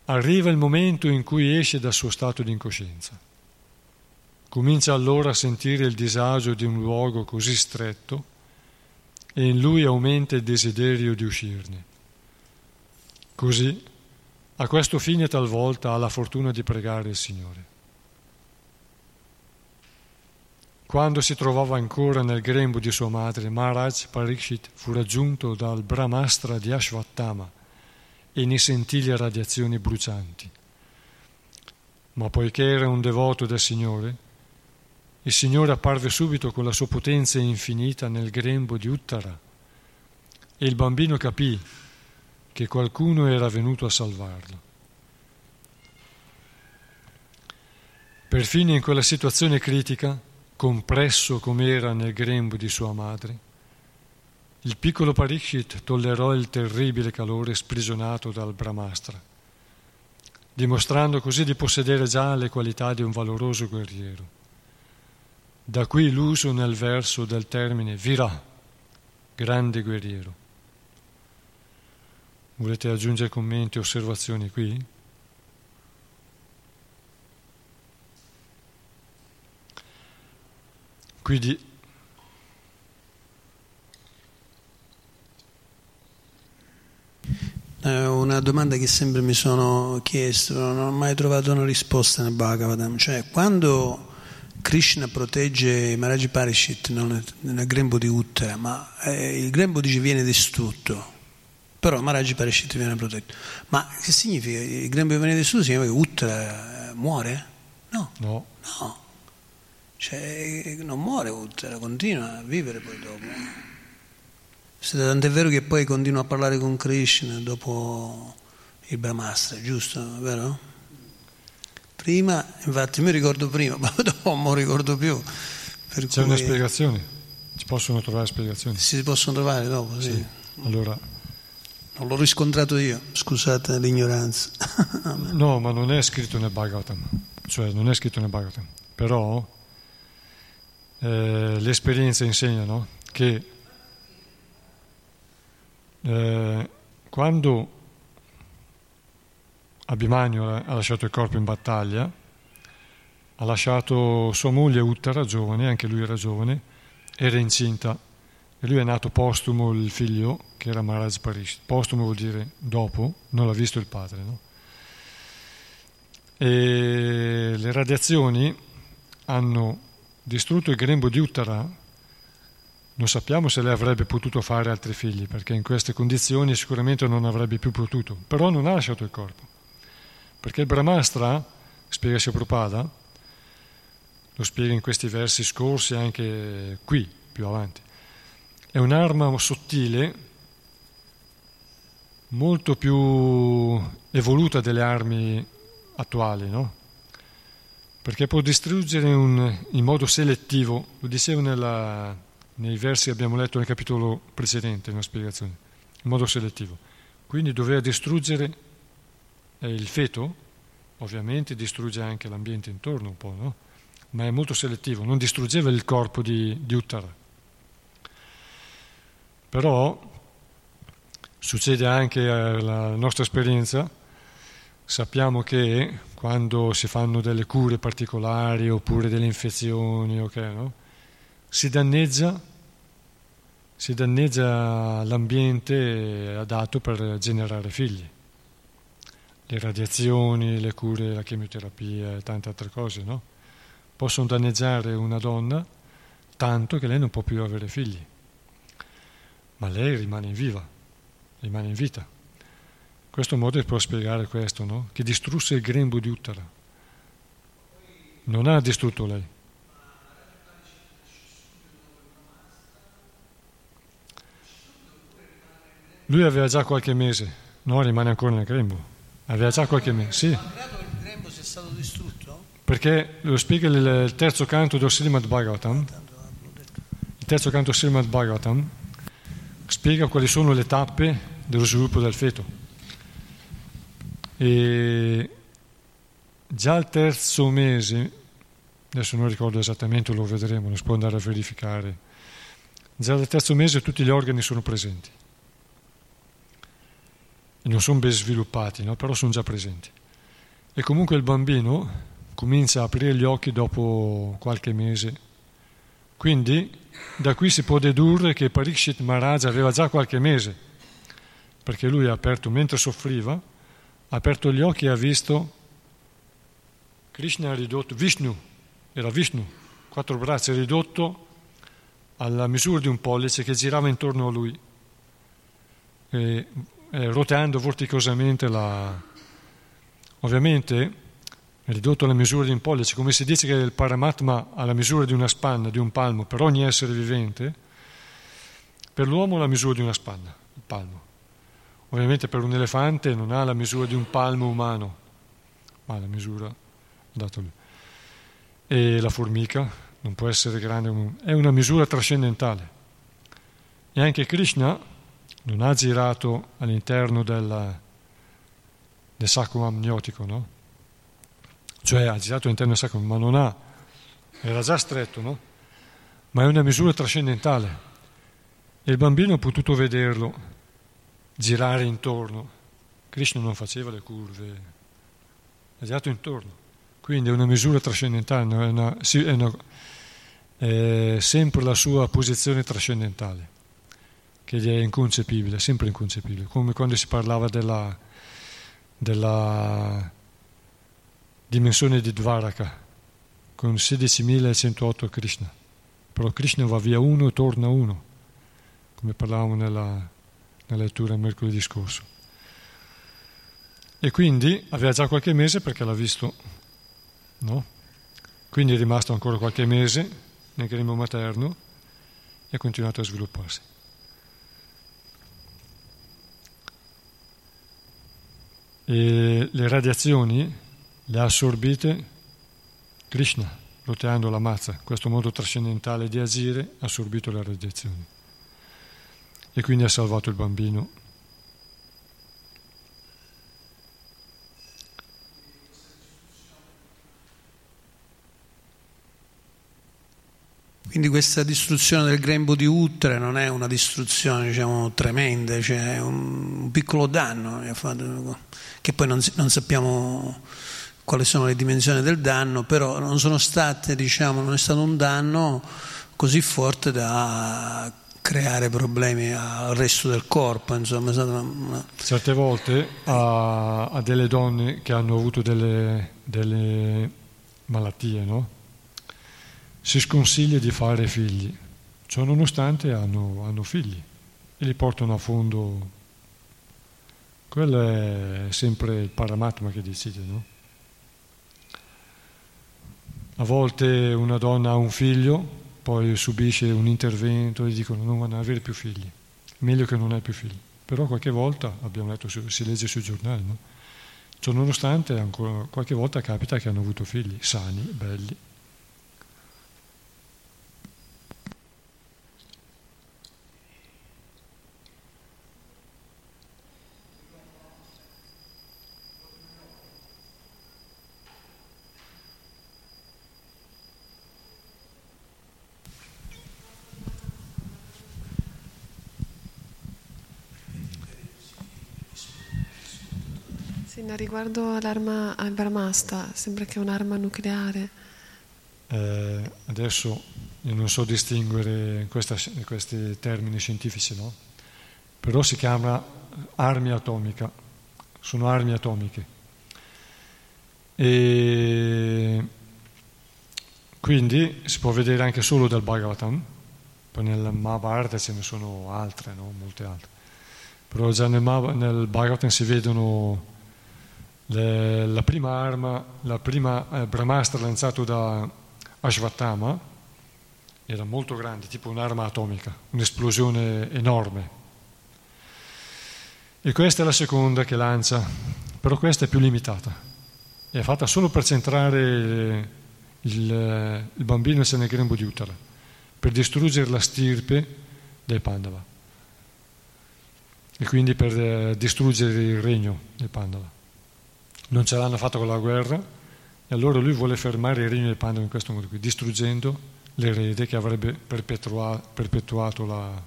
Speaker 1: arriva il momento in cui esce dal suo stato di incoscienza. Comincia allora a sentire il disagio di un luogo così stretto e in lui aumenta il desiderio di uscirne. Così, a questo fine talvolta ha la fortuna di pregare il Signore. Quando si trovava ancora nel grembo di sua madre, Maharaj Parikshit fu raggiunto dal Brahmastra di Ashvattama e ne sentì le radiazioni brucianti. Ma poiché era un devoto del Signore, il Signore apparve subito con la sua potenza infinita nel grembo di Uttara e il bambino capì che qualcuno era venuto a salvarlo. Perfino in quella situazione critica, compresso com'era nel grembo di sua madre, il piccolo Parikshit tollerò il terribile calore sprigionato dal Brahmastra, dimostrando così di possedere già le qualità di un valoroso guerriero. Da qui l'uso nel verso del termine Vira, grande guerriero. Volete aggiungere commenti osservazioni qui? Quindi
Speaker 2: una domanda che sempre mi sono chiesto, non ho mai trovato una risposta nel Bhagavatam, cioè quando Krishna protegge Maharaj Parishit nel, nel grembo di Uttara, ma eh, il grembo dice viene distrutto, però Maharaj Parishit viene protetto. Ma che significa? Il grembo viene distrutto significa che Uttara muore? No.
Speaker 1: No.
Speaker 2: No. Cioè, non muore Uttara, continua a vivere poi dopo. Tant'è vero che poi continua a parlare con Krishna dopo il Brahmastra, giusto? Vero? Prima, infatti mi ricordo prima, ma dopo non mi ricordo più.
Speaker 1: Per C'è cui... una spiegazione? Ci possono trovare spiegazioni?
Speaker 2: Si possono trovare dopo, sì. sì.
Speaker 1: Allora...
Speaker 2: Non l'ho riscontrato io, scusate l'ignoranza.
Speaker 1: no, ma non è scritto nel Bhagavatam, cioè non è scritto nel Bhagavatam, però eh, le esperienze insegnano che eh, quando Abhimanyu ha lasciato il corpo in battaglia, ha lasciato sua moglie Uttara, giovane, anche lui era giovane, era incinta e lui è nato postumo il figlio, che era Maharaj Parish. Postumo vuol dire dopo, non l'ha visto il padre. No? E le radiazioni hanno distrutto il grembo di Uttara, non sappiamo se lei avrebbe potuto fare altri figli, perché in queste condizioni sicuramente non avrebbe più potuto, però non ha lasciato il corpo. Perché il Brahmastra, spiega Prabhupada, lo spiega in questi versi scorsi anche qui, più avanti, è un'arma sottile, molto più evoluta delle armi attuali, no? perché può distruggere un, in modo selettivo, lo dicevo nella, nei versi che abbiamo letto nel capitolo precedente, nella spiegazione, in modo selettivo. Quindi doveva distruggere eh, il feto, ovviamente distrugge anche l'ambiente intorno un po', no? ma è molto selettivo, non distruggeva il corpo di, di Uttara. Però succede anche alla nostra esperienza, sappiamo che quando si fanno delle cure particolari oppure delle infezioni, okay, no? si, danneggia, si danneggia l'ambiente adatto per generare figli. Le radiazioni, le cure, la chemioterapia e tante altre cose, no? Possono danneggiare una donna tanto che lei non può più avere figli. ma lei rimane viva, rimane in vita. Questo modo può spiegare questo, no? Che distrusse il grembo di Uttara. Non ha distrutto lei. Lui aveva già qualche mese, no, rimane ancora nel grembo. Aveva già qualche mese, sì.
Speaker 2: Il grembo sia stato distrutto?
Speaker 1: Perché lo spiega il terzo canto del Srimad Bhagavatam. Il terzo canto del Srimad Bhagavatam spiega quali sono le tappe dello sviluppo del feto. E già al terzo mese, adesso non ricordo esattamente, lo vedremo, lo si può andare a verificare, già al terzo mese tutti gli organi sono presenti non sono ben sviluppati, no? però sono già presenti. E comunque il bambino comincia a aprire gli occhi dopo qualche mese. Quindi da qui si può dedurre che Parikshit Maharaj aveva già qualche mese, perché lui ha aperto, mentre soffriva, ha aperto gli occhi e ha visto Krishna ridotto, Vishnu, era Vishnu, quattro braccia, ridotto alla misura di un pollice che girava intorno a lui. E eh, roteando vorticosamente la... Ovviamente ridotto alla misura di un pollice, come si dice che il Paramatma ha la misura di una spanna, di un palmo, per ogni essere vivente, per l'uomo la misura di una spanna, il palmo. Ovviamente per un elefante non ha la misura di un palmo umano, ma la misura dato lui. E la formica non può essere grande, è una misura trascendentale. E anche Krishna non ha girato all'interno del, del sacco amniotico, no? Cioè ha girato all'interno del sacco, ma non ha, era già stretto, no? Ma è una misura trascendentale. E il bambino ha potuto vederlo girare intorno. Krishna non faceva le curve, ha girato intorno. Quindi è una misura trascendentale, è, una, è, una, è sempre la sua posizione trascendentale che è inconcepibile, sempre inconcepibile, come quando si parlava della, della dimensione di Dvaraka con 16.108 Krishna. Però Krishna va via uno e torna uno, come parlavamo nella, nella lettura mercoledì scorso. E quindi aveva già qualche mese perché l'ha visto, no? Quindi è rimasto ancora qualche mese nel grembo materno e ha continuato a svilupparsi. E le radiazioni le ha assorbite Krishna, roteando la mazza, questo modo trascendentale di agire ha assorbito le radiazioni. E quindi ha salvato il bambino.
Speaker 2: Quindi questa distruzione del grembo di Uttere non è una distruzione diciamo, tremenda, cioè è un piccolo danno che poi non, non, sappiamo quali sono le dimensioni del danno, però non state, diciamo, non è stato un danno così forte da creare problemi al resto del corpo. Insomma, una...
Speaker 1: Certe volte a, a, delle donne che hanno avuto delle, delle malattie, no? si sconsiglia di fare figli, ciò nonostante hanno, hanno figli e li portano a fondo quello è sempre il paramatma che decide, no? A volte una donna ha un figlio, poi subisce un intervento e dicono non vanno ad avere più figli, meglio che non hai più figli. Però qualche volta, abbiamo letto, si legge sui giornali, no? Ciò nonostante ancora, qualche volta capita che hanno avuto figli sani, belli.
Speaker 3: Riguardo all'arma al Brahmasta, sembra che è un'arma nucleare.
Speaker 1: Eh, adesso io non so distinguere questa, questi termini scientifici, no? Però si chiama armi atomica, sono armi atomiche. E quindi si può vedere anche solo dal Bhagavatam, poi nel Mahabharata ce ne sono altre, no? molte altre. Però già nel, nel Bhagavatam si vedono le, la prima arma, la prima eh, Brahmastra lanciato da Ashvatthama, era molto grande, tipo un'arma atomica, un'esplosione enorme. E questa è la seconda che lancia, però questa è più limitata. È fatta solo per centrare il, il bambino nel grembo di Uttara, per distruggere la stirpe dei Pandava e quindi per eh, distruggere il regno dei Pandava. Non ce l'hanno fatto con la guerra e allora lui vuole fermare il regno dei Pandava in questo modo qui, distruggendo l'erede che avrebbe perpetuato la,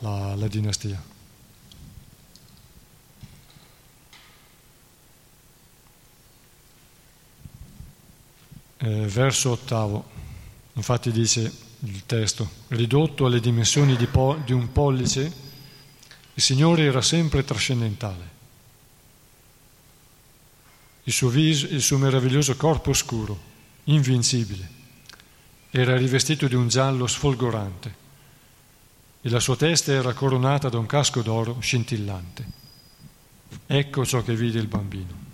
Speaker 1: la, la dinastia. Eh, verso ottavo, infatti dice il testo, ridotto alle dimensioni di, po- di un pollice, il Signore era sempre trascendentale. Il suo viso, il suo meraviglioso corpo scuro, invincibile era rivestito di un giallo sfolgorante e la sua testa era coronata da un casco d'oro scintillante. Ecco ciò che vide il bambino.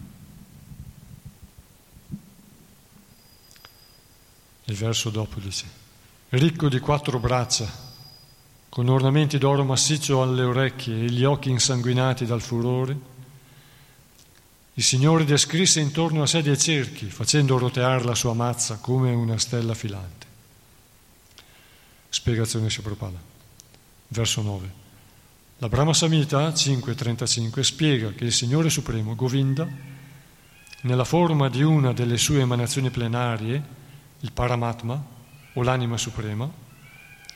Speaker 1: Il verso dopo dice, ricco di quattro braccia, con ornamenti d'oro massiccio alle orecchie e gli occhi insanguinati dal furore, il Signore descrisse intorno a sé dei cerchi, facendo roteare la sua mazza come una stella filante. Spiegazione Prabhupada. Verso 9. La Brahma Samhita 5.35 spiega che il Signore Supremo, Govinda, nella forma di una delle sue emanazioni plenarie, il Paramatma o l'anima suprema,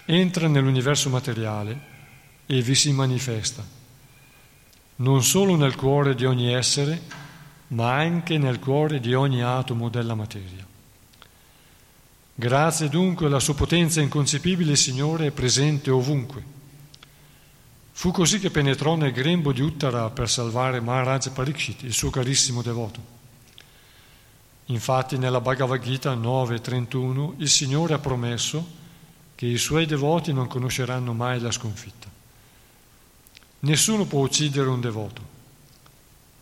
Speaker 1: entra nell'universo materiale e vi si manifesta, non solo nel cuore di ogni essere, ma anche nel cuore di ogni atomo della materia. Grazie dunque alla sua potenza inconcepibile, il Signore è presente ovunque. Fu così che penetrò nel grembo di Uttara per salvare Maharaj Parikshit, il suo carissimo devoto. Infatti nella Bhagavad Gita 9.31 il Signore ha promesso che i suoi devoti non conosceranno mai la sconfitta. Nessuno può uccidere un devoto,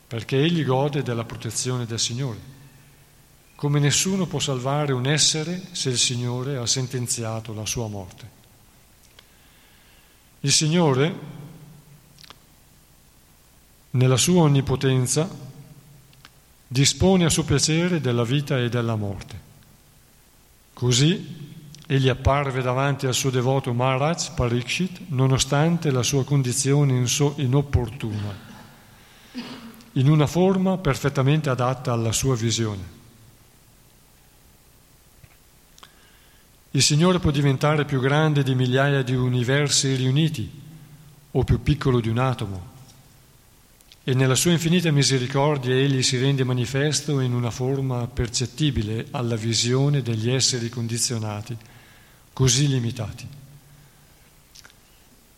Speaker 1: perché egli gode della protezione del Signore come nessuno può salvare un essere se il Signore ha sentenziato la sua morte. Il Signore, nella sua onnipotenza, dispone a suo piacere della vita e della morte. Così egli apparve davanti al suo devoto Maharaj Parikshit nonostante la sua condizione inopportuna, in una forma perfettamente adatta alla sua visione. Il Signore può diventare più grande di migliaia di universi riuniti o più piccolo di un atomo. E nella sua infinita misericordia egli si rende manifesto in una forma percettibile alla visione degli esseri condizionati, così limitati.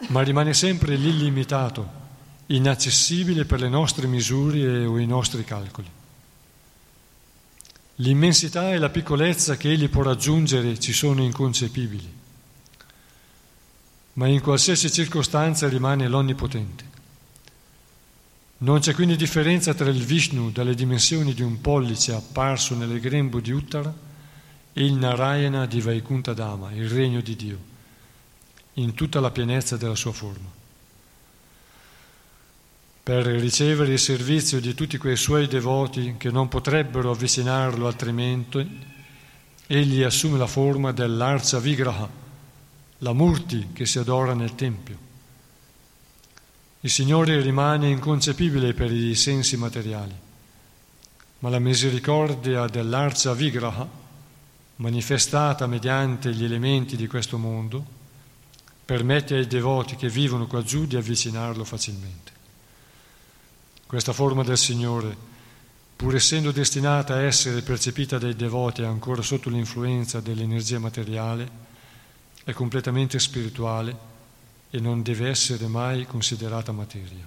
Speaker 1: Ma rimane sempre l'illimitato, inaccessibile per le nostre misure o i nostri calcoli. L'immensità e la piccolezza che egli può raggiungere ci sono inconcepibili, ma in qualsiasi circostanza rimane l'Onnipotente. Non c'è quindi differenza tra il Vishnu dalle dimensioni di un pollice apparso nelle grembo di Uttara e il Narayana di Vaikuntha Dhamma, il regno di Dio, in tutta la pienezza della sua forma per ricevere il servizio di tutti quei suoi devoti che non potrebbero avvicinarlo altrimenti, egli assume la forma dell'arcia vigraha, la murti che si adora nel Tempio. Il Signore rimane inconcepibile per i sensi materiali, ma la misericordia dell'arcia vigraha, manifestata mediante gli elementi di questo mondo, permette ai devoti che vivono qua giù di avvicinarlo facilmente. Questa forma del Signore, pur essendo destinata a essere percepita dai devoti ancora sotto l'influenza dell'energia materiale, è completamente spirituale e non deve essere mai considerata materia.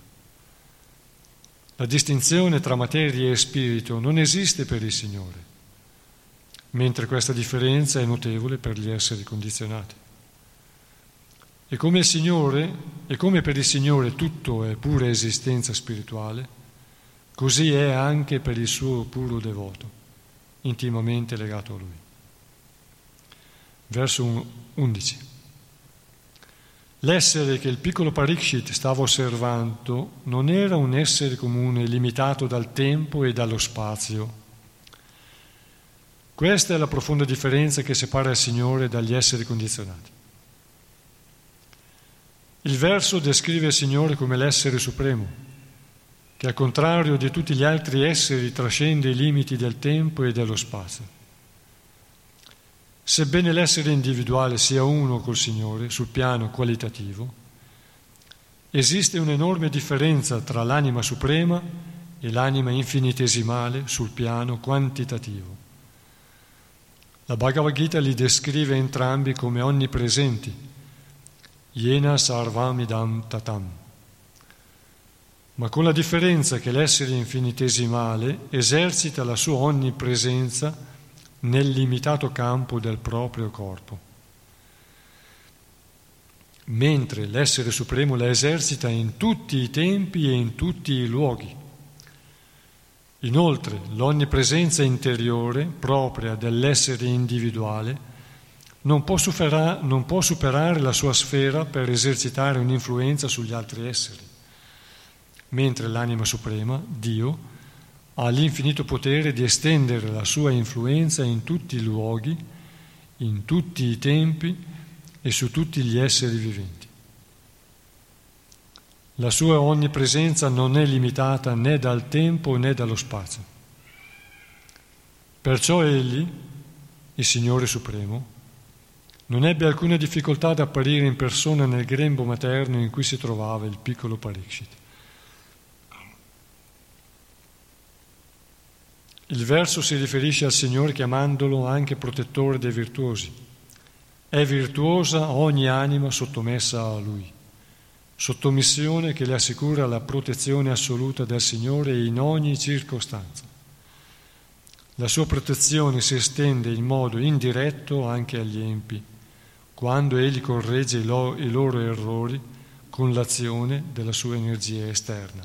Speaker 1: La distinzione tra materia e spirito non esiste per il Signore, mentre questa differenza è notevole per gli esseri condizionati. E come il Signore, e come per il Signore tutto è pura esistenza spirituale, così è anche per il suo puro devoto, intimamente legato a Lui. Verso 11. L'essere che il piccolo Parikshit stava osservando non era un essere comune limitato dal tempo e dallo spazio. Questa è la profonda differenza che separa il Signore dagli esseri condizionati. Il verso descrive il Signore come l'essere supremo, che al contrario di tutti gli altri esseri trascende i limiti del tempo e dello spazio. Sebbene l'essere individuale sia uno col Signore sul piano qualitativo, esiste un'enorme differenza tra l'anima suprema e l'anima infinitesimale sul piano quantitativo. La Bhagavad Gita li descrive entrambi come onnipresenti, Yena Sarvamidam Tatam, ma con la differenza che l'essere infinitesimale esercita la sua onnipresenza nel limitato campo del proprio corpo, mentre l'essere supremo la esercita in tutti i tempi e in tutti i luoghi. Inoltre, l'onnipresenza interiore propria dell'essere individuale non può, superare, non può superare la sua sfera per esercitare un'influenza sugli altri esseri, mentre l'anima suprema, Dio, ha l'infinito potere di estendere la sua influenza in tutti i luoghi, in tutti i tempi e su tutti gli esseri viventi. La sua onnipresenza non è limitata né dal tempo né dallo spazio. Perciò egli, il Signore Supremo, non ebbe alcuna difficoltà ad apparire in persona nel grembo materno in cui si trovava il piccolo Parikshit. Il verso si riferisce al Signore chiamandolo anche protettore dei virtuosi. È virtuosa ogni anima sottomessa a Lui, sottomissione che le assicura la protezione assoluta del Signore in ogni circostanza. La sua protezione si estende in modo indiretto anche agli empi, quando Egli corregge i loro errori con l'azione della sua energia esterna.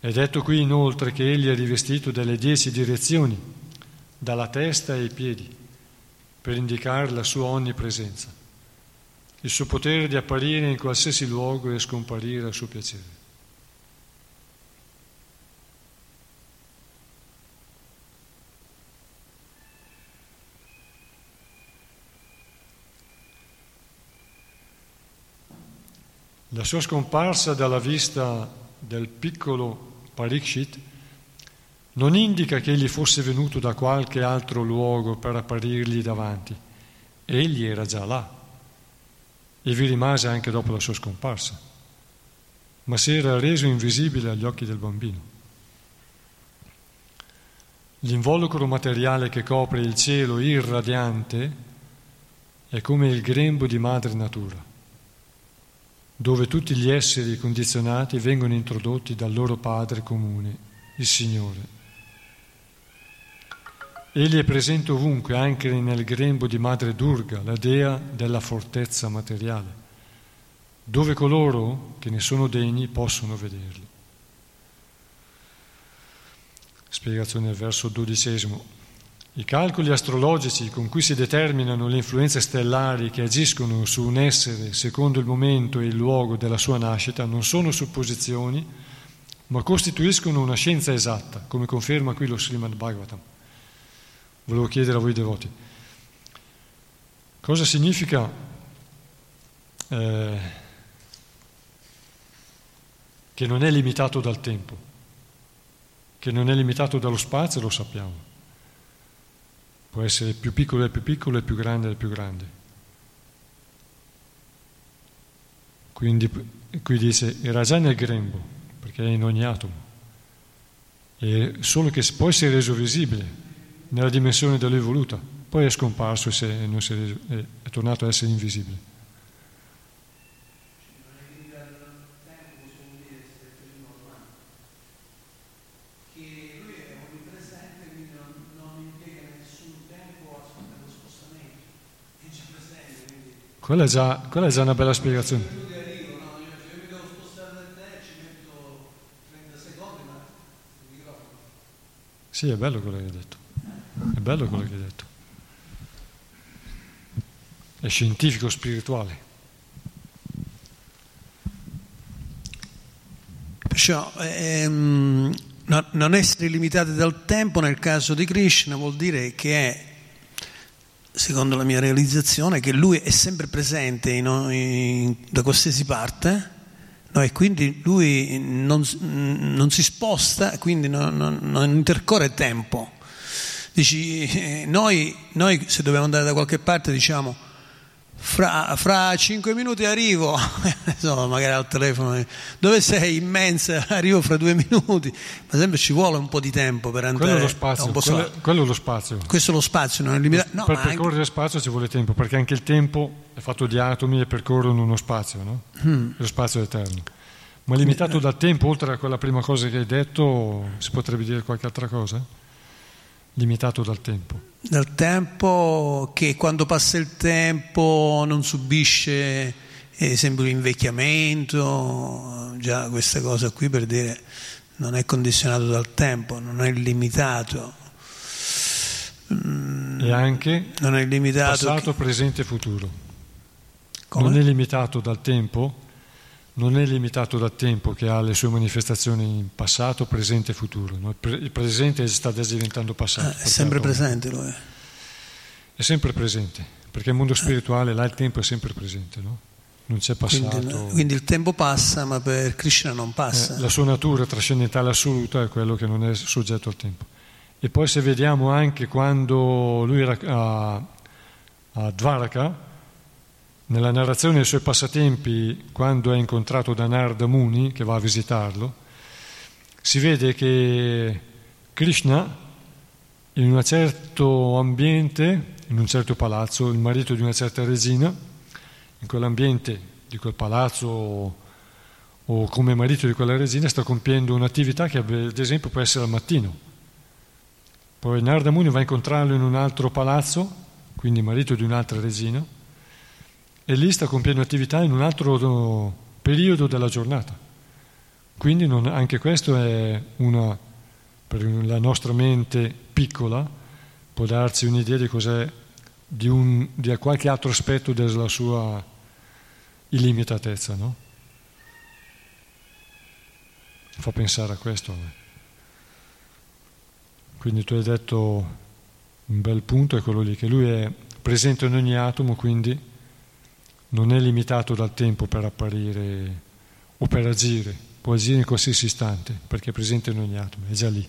Speaker 1: È detto qui inoltre che egli è rivestito delle dieci direzioni, dalla testa ai piedi, per indicare la sua onnipresenza, il suo potere di apparire in qualsiasi luogo e scomparire a suo piacere. La sua scomparsa dalla vista del piccolo Parikshit, non indica che egli fosse venuto da qualche altro luogo per apparirgli davanti. Egli era già là e vi rimase anche dopo la sua scomparsa, ma si era reso invisibile agli occhi del bambino. L'involucro materiale che copre il cielo irradiante è come il grembo di madre natura dove tutti gli esseri condizionati vengono introdotti dal loro Padre comune, il Signore. Egli è presente ovunque, anche nel grembo di Madre Durga, la dea della fortezza materiale, dove coloro che ne sono degni possono vederli. Spiegazione del verso dodicesimo. I calcoli astrologici con cui si determinano le influenze stellari che agiscono su un essere secondo il momento e il luogo della sua nascita non sono supposizioni, ma costituiscono una scienza esatta, come conferma qui lo Srimad Bhagavatam. Volevo chiedere a voi devoti, cosa significa eh, che non è limitato dal tempo, che non è limitato dallo spazio, lo sappiamo può essere più piccolo del più piccolo e più grande del più grande. Quindi qui dice era già nel grembo, perché è in ogni atomo, e solo che poi si è reso visibile nella dimensione da lui voluta, poi è scomparso e è, reso, è, è tornato a essere invisibile. Quella è già, quella è già una bella spiegazione. Sì, è bello quello che hai detto. È bello quello che hai detto. È scientifico spirituale.
Speaker 2: Perciò ehm, no, non essere limitati dal tempo nel caso di Krishna vuol dire che è, secondo la mia realizzazione, che lui è sempre presente in, in, da qualsiasi parte no, e quindi lui non, non si sposta, quindi non, non, non intercorre tempo. Dici, eh, noi, noi se dobbiamo andare da qualche parte diciamo fra, fra cinque minuti arrivo, insomma, magari al telefono, dove sei? Immensa, arrivo fra due minuti, ma sempre ci vuole un po' di tempo per andare.
Speaker 1: Quello è lo spazio, quello, quello è lo spazio.
Speaker 2: Questo è lo spazio, non è limitato. No,
Speaker 1: per percorrere anche... spazio ci vuole tempo, perché anche il tempo è fatto di atomi e percorrono uno spazio, no? Hmm. Lo spazio è eterno. Ma limitato dal tempo, oltre a quella prima cosa che hai detto, si potrebbe dire qualche altra cosa? Limitato dal tempo.
Speaker 2: Dal tempo che quando passa il tempo non subisce, ad esempio, l'invecchiamento, già questa cosa qui per dire non è condizionato dal tempo, non è limitato.
Speaker 1: E anche
Speaker 2: non è limitato
Speaker 1: passato, che... presente e futuro. Come? Non è limitato dal tempo non è limitato dal tempo che ha le sue manifestazioni in passato, presente e futuro. Il presente sta diventando passato.
Speaker 2: Ah, è sempre presente lui.
Speaker 1: È sempre presente, perché il mondo spirituale là il tempo è sempre presente, no? Non c'è passato.
Speaker 2: Quindi, quindi, il tempo passa, ma per Krishna non passa.
Speaker 1: Eh, la sua natura trascendentale assoluta è quello che non è soggetto al tempo. E poi se vediamo anche quando lui era a, a Dvaraka, nella narrazione dei suoi passatempi, quando è incontrato da Narda Muni, che va a visitarlo, si vede che Krishna, in un certo ambiente, in un certo palazzo, il marito di una certa regina, in quell'ambiente di quel palazzo o come marito di quella regina, sta compiendo un'attività che ad esempio può essere al mattino. Poi Narda Muni va a incontrarlo in un altro palazzo, quindi marito di un'altra regina, e lì sta compiendo attività in un altro periodo della giornata. Quindi non, anche questo è una, per la nostra mente piccola, può darci un'idea di cos'è, di, un, di qualche altro aspetto della sua illimitatezza, no? Fa pensare a questo. Eh. Quindi tu hai detto un bel punto, è quello lì, che lui è presente in ogni atomo, quindi non è limitato dal tempo per apparire o per agire, può agire in qualsiasi istante perché è presente in ogni atomo, è già lì.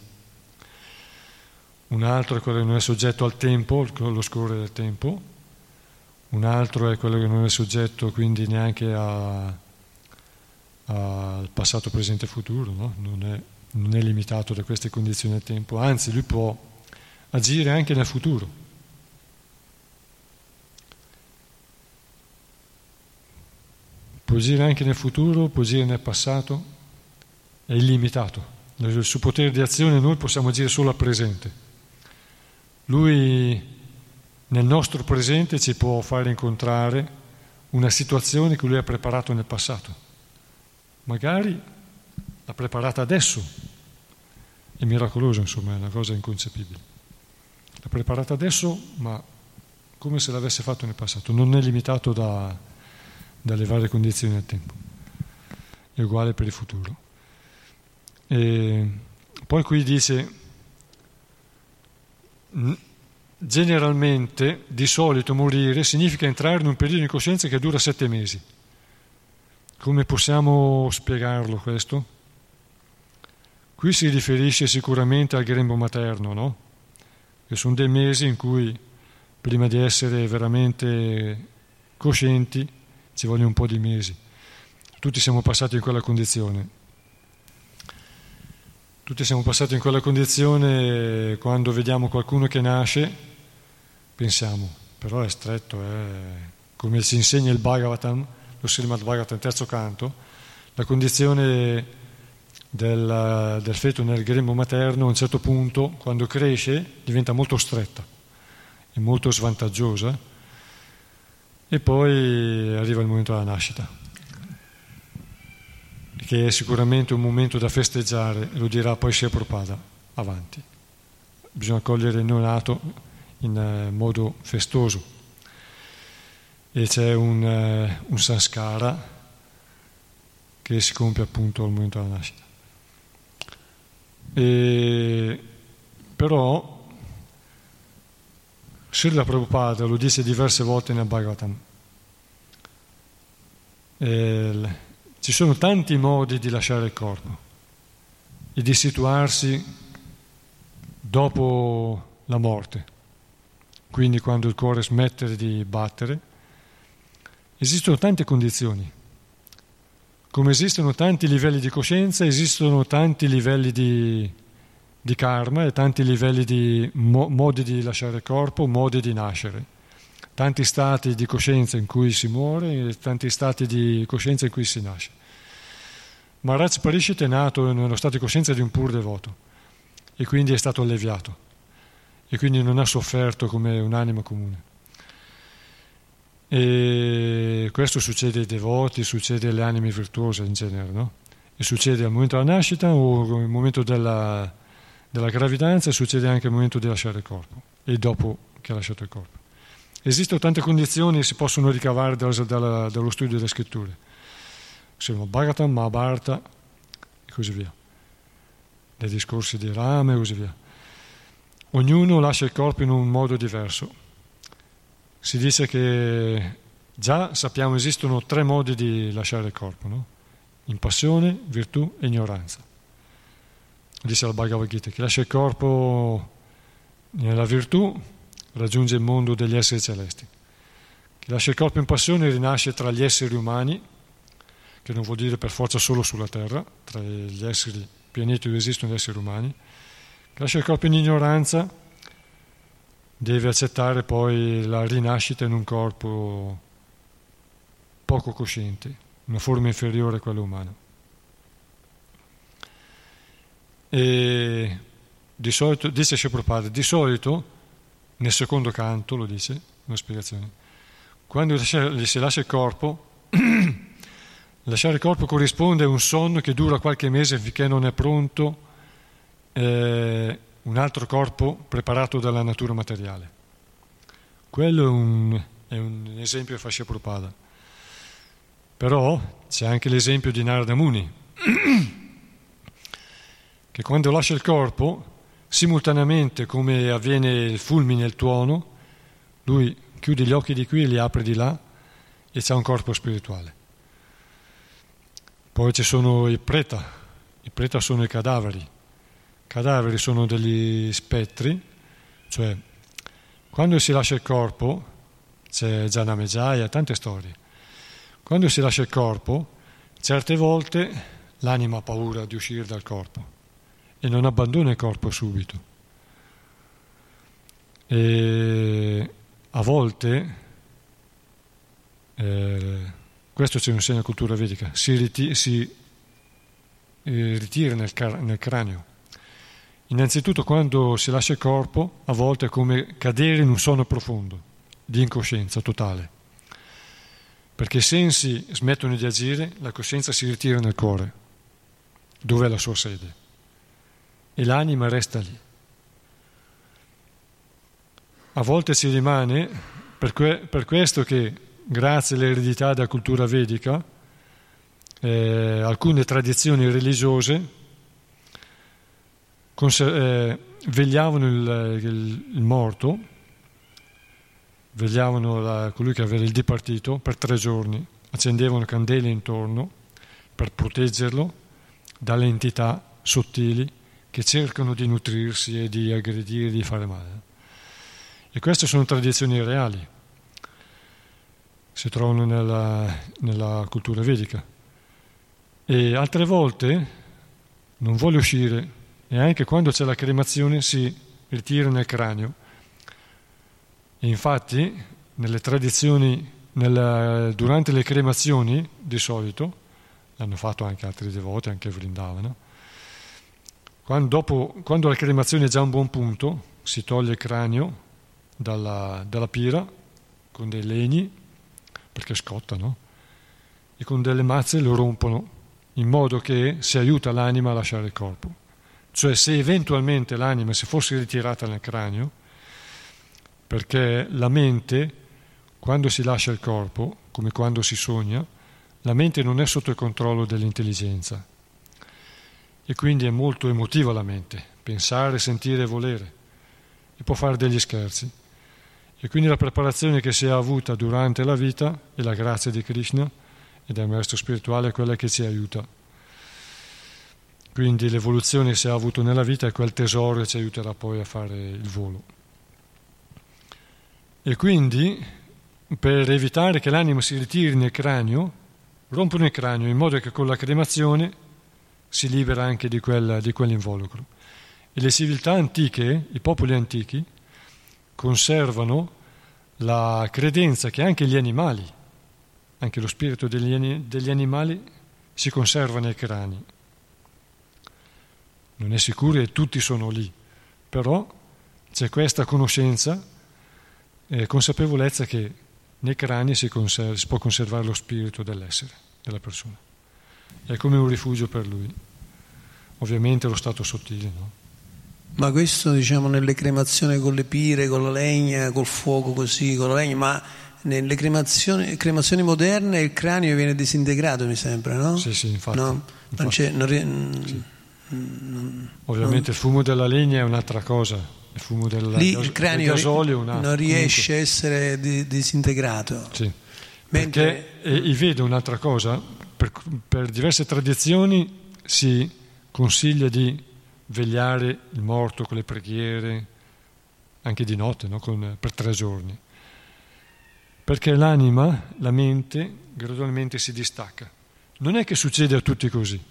Speaker 1: Un altro è quello che non è soggetto al tempo, lo scorrere del tempo, un altro è quello che non è soggetto quindi neanche al passato, presente e futuro, no? non, è, non è limitato da queste condizioni del tempo, anzi lui può agire anche nel futuro può agire anche nel futuro, può agire nel passato, è illimitato. Il suo potere di azione noi possiamo agire solo al presente. Lui nel nostro presente ci può fare incontrare una situazione che lui ha preparato nel passato. Magari l'ha preparata adesso. È miracoloso, insomma, è una cosa inconcepibile. L'ha preparata adesso, ma come se l'avesse fatto nel passato. Non è limitato da, dalle varie condizioni del tempo. È uguale per il futuro. E poi qui dice, generalmente, di solito morire significa entrare in un periodo di coscienza che dura sette mesi. Come possiamo spiegarlo questo? Qui si riferisce sicuramente al grembo materno, no? Che sono dei mesi in cui, prima di essere veramente coscienti, ci vogliono un po' di mesi. Tutti siamo passati in quella condizione. Tutti siamo passati in quella condizione quando vediamo qualcuno che nasce, pensiamo, però è stretto, è come ci insegna il Bhagavatam, lo Srimad Bhagavatam, terzo canto, la condizione del, del feto nel grembo materno a un certo punto, quando cresce, diventa molto stretta e molto svantaggiosa e poi arriva il momento della nascita, che è sicuramente un momento da festeggiare, lo dirà poi sia Prabhupada avanti. Bisogna cogliere il neonato in eh, modo festoso e c'è un, eh, un sanskara che si compie appunto al momento della nascita. E, però Srila Prabhupada lo dice diverse volte nel Bhagavatam. E, ci sono tanti modi di lasciare il corpo e di situarsi dopo la morte, quindi quando il cuore smette di battere. Esistono tante condizioni come esistono tanti livelli di coscienza, esistono tanti livelli di, di karma e tanti livelli di mo, modi di lasciare il corpo, modi di nascere. Tanti stati di coscienza in cui si muore e tanti stati di coscienza in cui si nasce. Maharaj Parishit è nato nello stato di coscienza di un pur devoto e quindi è stato alleviato e quindi non ha sofferto come un'anima comune. E questo succede ai devoti, succede alle anime virtuose in genere, no? E succede al momento della nascita o al momento della, della gravidanza succede anche al momento di lasciare il corpo e dopo che ha lasciato il corpo. Esistono tante condizioni che si possono ricavare dalla, dalla, dallo studio delle scritture. Sono Bhagavatam, Mahabharata e così via. Dai discorsi di Rama e così via. Ognuno lascia il corpo in un modo diverso si dice che già sappiamo esistono tre modi di lasciare il corpo, no? impassione, virtù e ignoranza. Dice la Bhagavad Gita, chi lascia il corpo nella virtù raggiunge il mondo degli esseri celesti. Chi lascia il corpo in passione rinasce tra gli esseri umani, che non vuol dire per forza solo sulla terra, tra gli esseri pianeti dove esistono gli esseri umani. Chi lascia il corpo in ignoranza deve accettare poi la rinascita in un corpo poco cosciente, una forma inferiore a quella umana. E di solito, dice Prabhupada, di solito, nel secondo canto lo dice, una spiegazione, quando si lascia il corpo, lasciare il corpo corrisponde a un sonno che dura qualche mese finché non è pronto eh, un altro corpo preparato dalla natura materiale. Quello è un, è un esempio che fa Prabhupada. Però c'è anche l'esempio di Narada Muni, che quando lascia il corpo, simultaneamente come avviene il fulmine e il tuono, lui chiude gli occhi di qui e li apre di là e c'è un corpo spirituale. Poi ci sono i preta, i preta sono i cadaveri, cadaveri sono degli spettri, cioè quando si lascia il corpo, c'è Janamejaya, tante storie, quando si lascia il corpo, certe volte l'anima ha paura di uscire dal corpo e non abbandona il corpo subito. E a volte, eh, questo ci insegna la cultura vedica, si, riti- si eh, ritira nel, car- nel cranio Innanzitutto quando si lascia il corpo, a volte è come cadere in un sonno profondo, di incoscienza totale. Perché i sensi smettono di agire, la coscienza si ritira nel cuore, dove è la sua sede, e l'anima resta lì. A volte si rimane, per, que- per questo che, grazie all'eredità della cultura vedica, eh, alcune tradizioni religiose eh, vegliavano il, il, il, morto, vegliavano la, colui che aveva il dipartito per tre giorni, accendevano candele intorno per proteggerlo dalle entità sottili che cercano di nutrirsi e di aggredire, di fare male. E queste sono tradizioni reali, si trovano nella, nella cultura vedica. E altre volte non vuole uscire e anche quando c'è la cremazione si ritira nel cranio. E infatti, nelle tradizioni, nella, durante le cremazioni, di solito, l'hanno fatto anche altri devoti, anche Vrindavana, quando, dopo, quando la cremazione è già a un buon punto, si toglie il cranio dalla, dalla pira con dei legni perché scottano, e con delle mazze lo rompono, in modo che si aiuta l'anima a lasciare il corpo. Cioè se eventualmente l'anima si fosse ritirata nel cranio, perché la mente, quando si lascia il corpo, come quando si sogna, la mente non è sotto il controllo dell'intelligenza e quindi è molto emotiva la mente, pensare, sentire e volere, e può fare degli scherzi. E quindi la preparazione che si è avuta durante la vita e la grazia di Krishna e del maestro spirituale è quella che ci aiuta. Quindi l'evoluzione che si è avuta nella vita è quel tesoro che ci aiuterà poi a fare il volo. E quindi, per evitare che l'anima si ritiri nel cranio, rompono il cranio in modo che con la cremazione si libera anche di, quel, di quell'involucro. E le civiltà antiche, i popoli antichi, conservano la credenza che anche gli animali, anche lo spirito degli, degli animali, si conserva nei crani. Non è sicuro che tutti sono lì, però c'è questa conoscenza eh, consapevolezza che nei crani si, conserva, si può conservare lo spirito dell'essere, della persona. È come un rifugio per lui. Ovviamente lo stato sottile, no?
Speaker 2: Ma questo diciamo nelle cremazioni con le pire, con la legna, col fuoco così, con la legna, ma nelle cremazioni, cremazioni moderne il cranio viene disintegrato, mi sembra, no?
Speaker 1: Sì, sì, infatti.
Speaker 2: No?
Speaker 1: infatti.
Speaker 2: Non c'è, non,
Speaker 1: sì.
Speaker 2: non,
Speaker 1: Ovviamente il fumo della legna è un'altra cosa, il fumo del,
Speaker 2: Lì il cranio
Speaker 1: gasolio una,
Speaker 2: non riesce
Speaker 1: comunque.
Speaker 2: a essere di, disintegrato.
Speaker 1: Sì.
Speaker 2: Mentre,
Speaker 1: Perché e, vedo un'altra cosa, per, per, diverse tradizioni si consiglia di vegliare il morto con le preghiere, anche di notte, no? con, per tre giorni. Perché l'anima, la mente, gradualmente si distacca. Non è che succede a tutti così.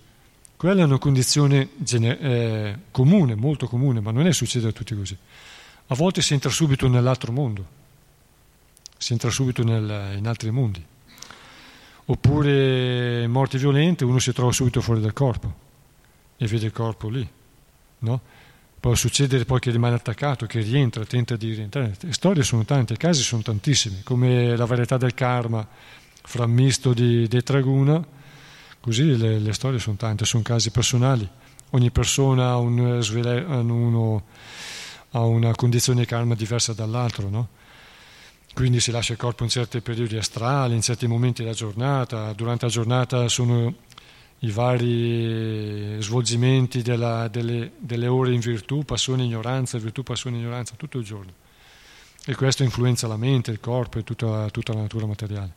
Speaker 1: Quella è una condizione gener- eh, comune, molto comune, ma non è succede a tutti così. A volte si entra subito nell'altro mondo, si entra subito nel, in altri mondi. Oppure morti violente, uno si trova subito fuori dal corpo e vede il corpo lì. No? Può succedere poi che rimane attaccato, che rientra, tenta di rientrare. Le storie sono tante, i casi sono tantissimi, come la varietà del karma fra misto di, dei Traguna, così le, le, storie sono tante, sono casi personali. Ogni persona ha, un, ha una condizione di karma diversa dall'altro, no? Quindi si lascia il corpo in certi periodi astrali, in certi momenti della giornata, durante la giornata sono i vari svolgimenti della, delle, delle, ore in virtù, passione, ignoranza, virtù, passione, ignoranza, tutto il giorno. E questo influenza la mente, il corpo e tutta, tutta la natura materiale.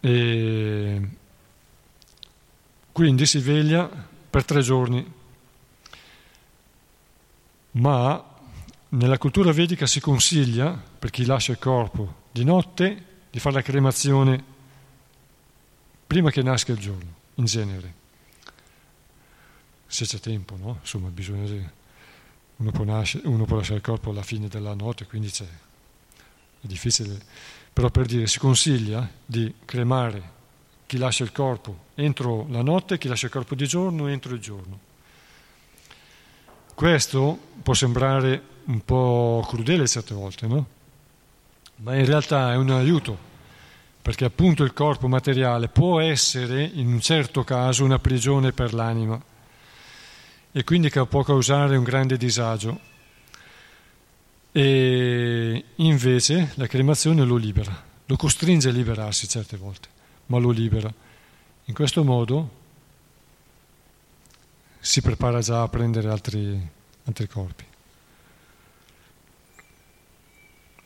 Speaker 1: E quindi si veglia per tre giorni, ma nella cultura vedica si consiglia, per chi lascia il corpo di notte, di fare la cremazione prima che nasca il giorno, in genere. Se c'è tempo, no? Insomma, bisogna... Uno può, nascere, uno può lasciare il corpo alla fine della notte, quindi c'è... È difficile. Però per dire, si consiglia di cremare chi lascia il corpo entro la notte, chi lascia il corpo di giorno entro il giorno. Questo può sembrare un po' crudele certe volte, no? Ma in realtà è un aiuto perché appunto il corpo materiale può essere in un certo caso una prigione per l'anima e quindi può causare un grande disagio. E invece la cremazione lo libera, lo costringe a liberarsi certe volte, ma lo libera. In questo modo si prepara già a prendere altri, altri corpi.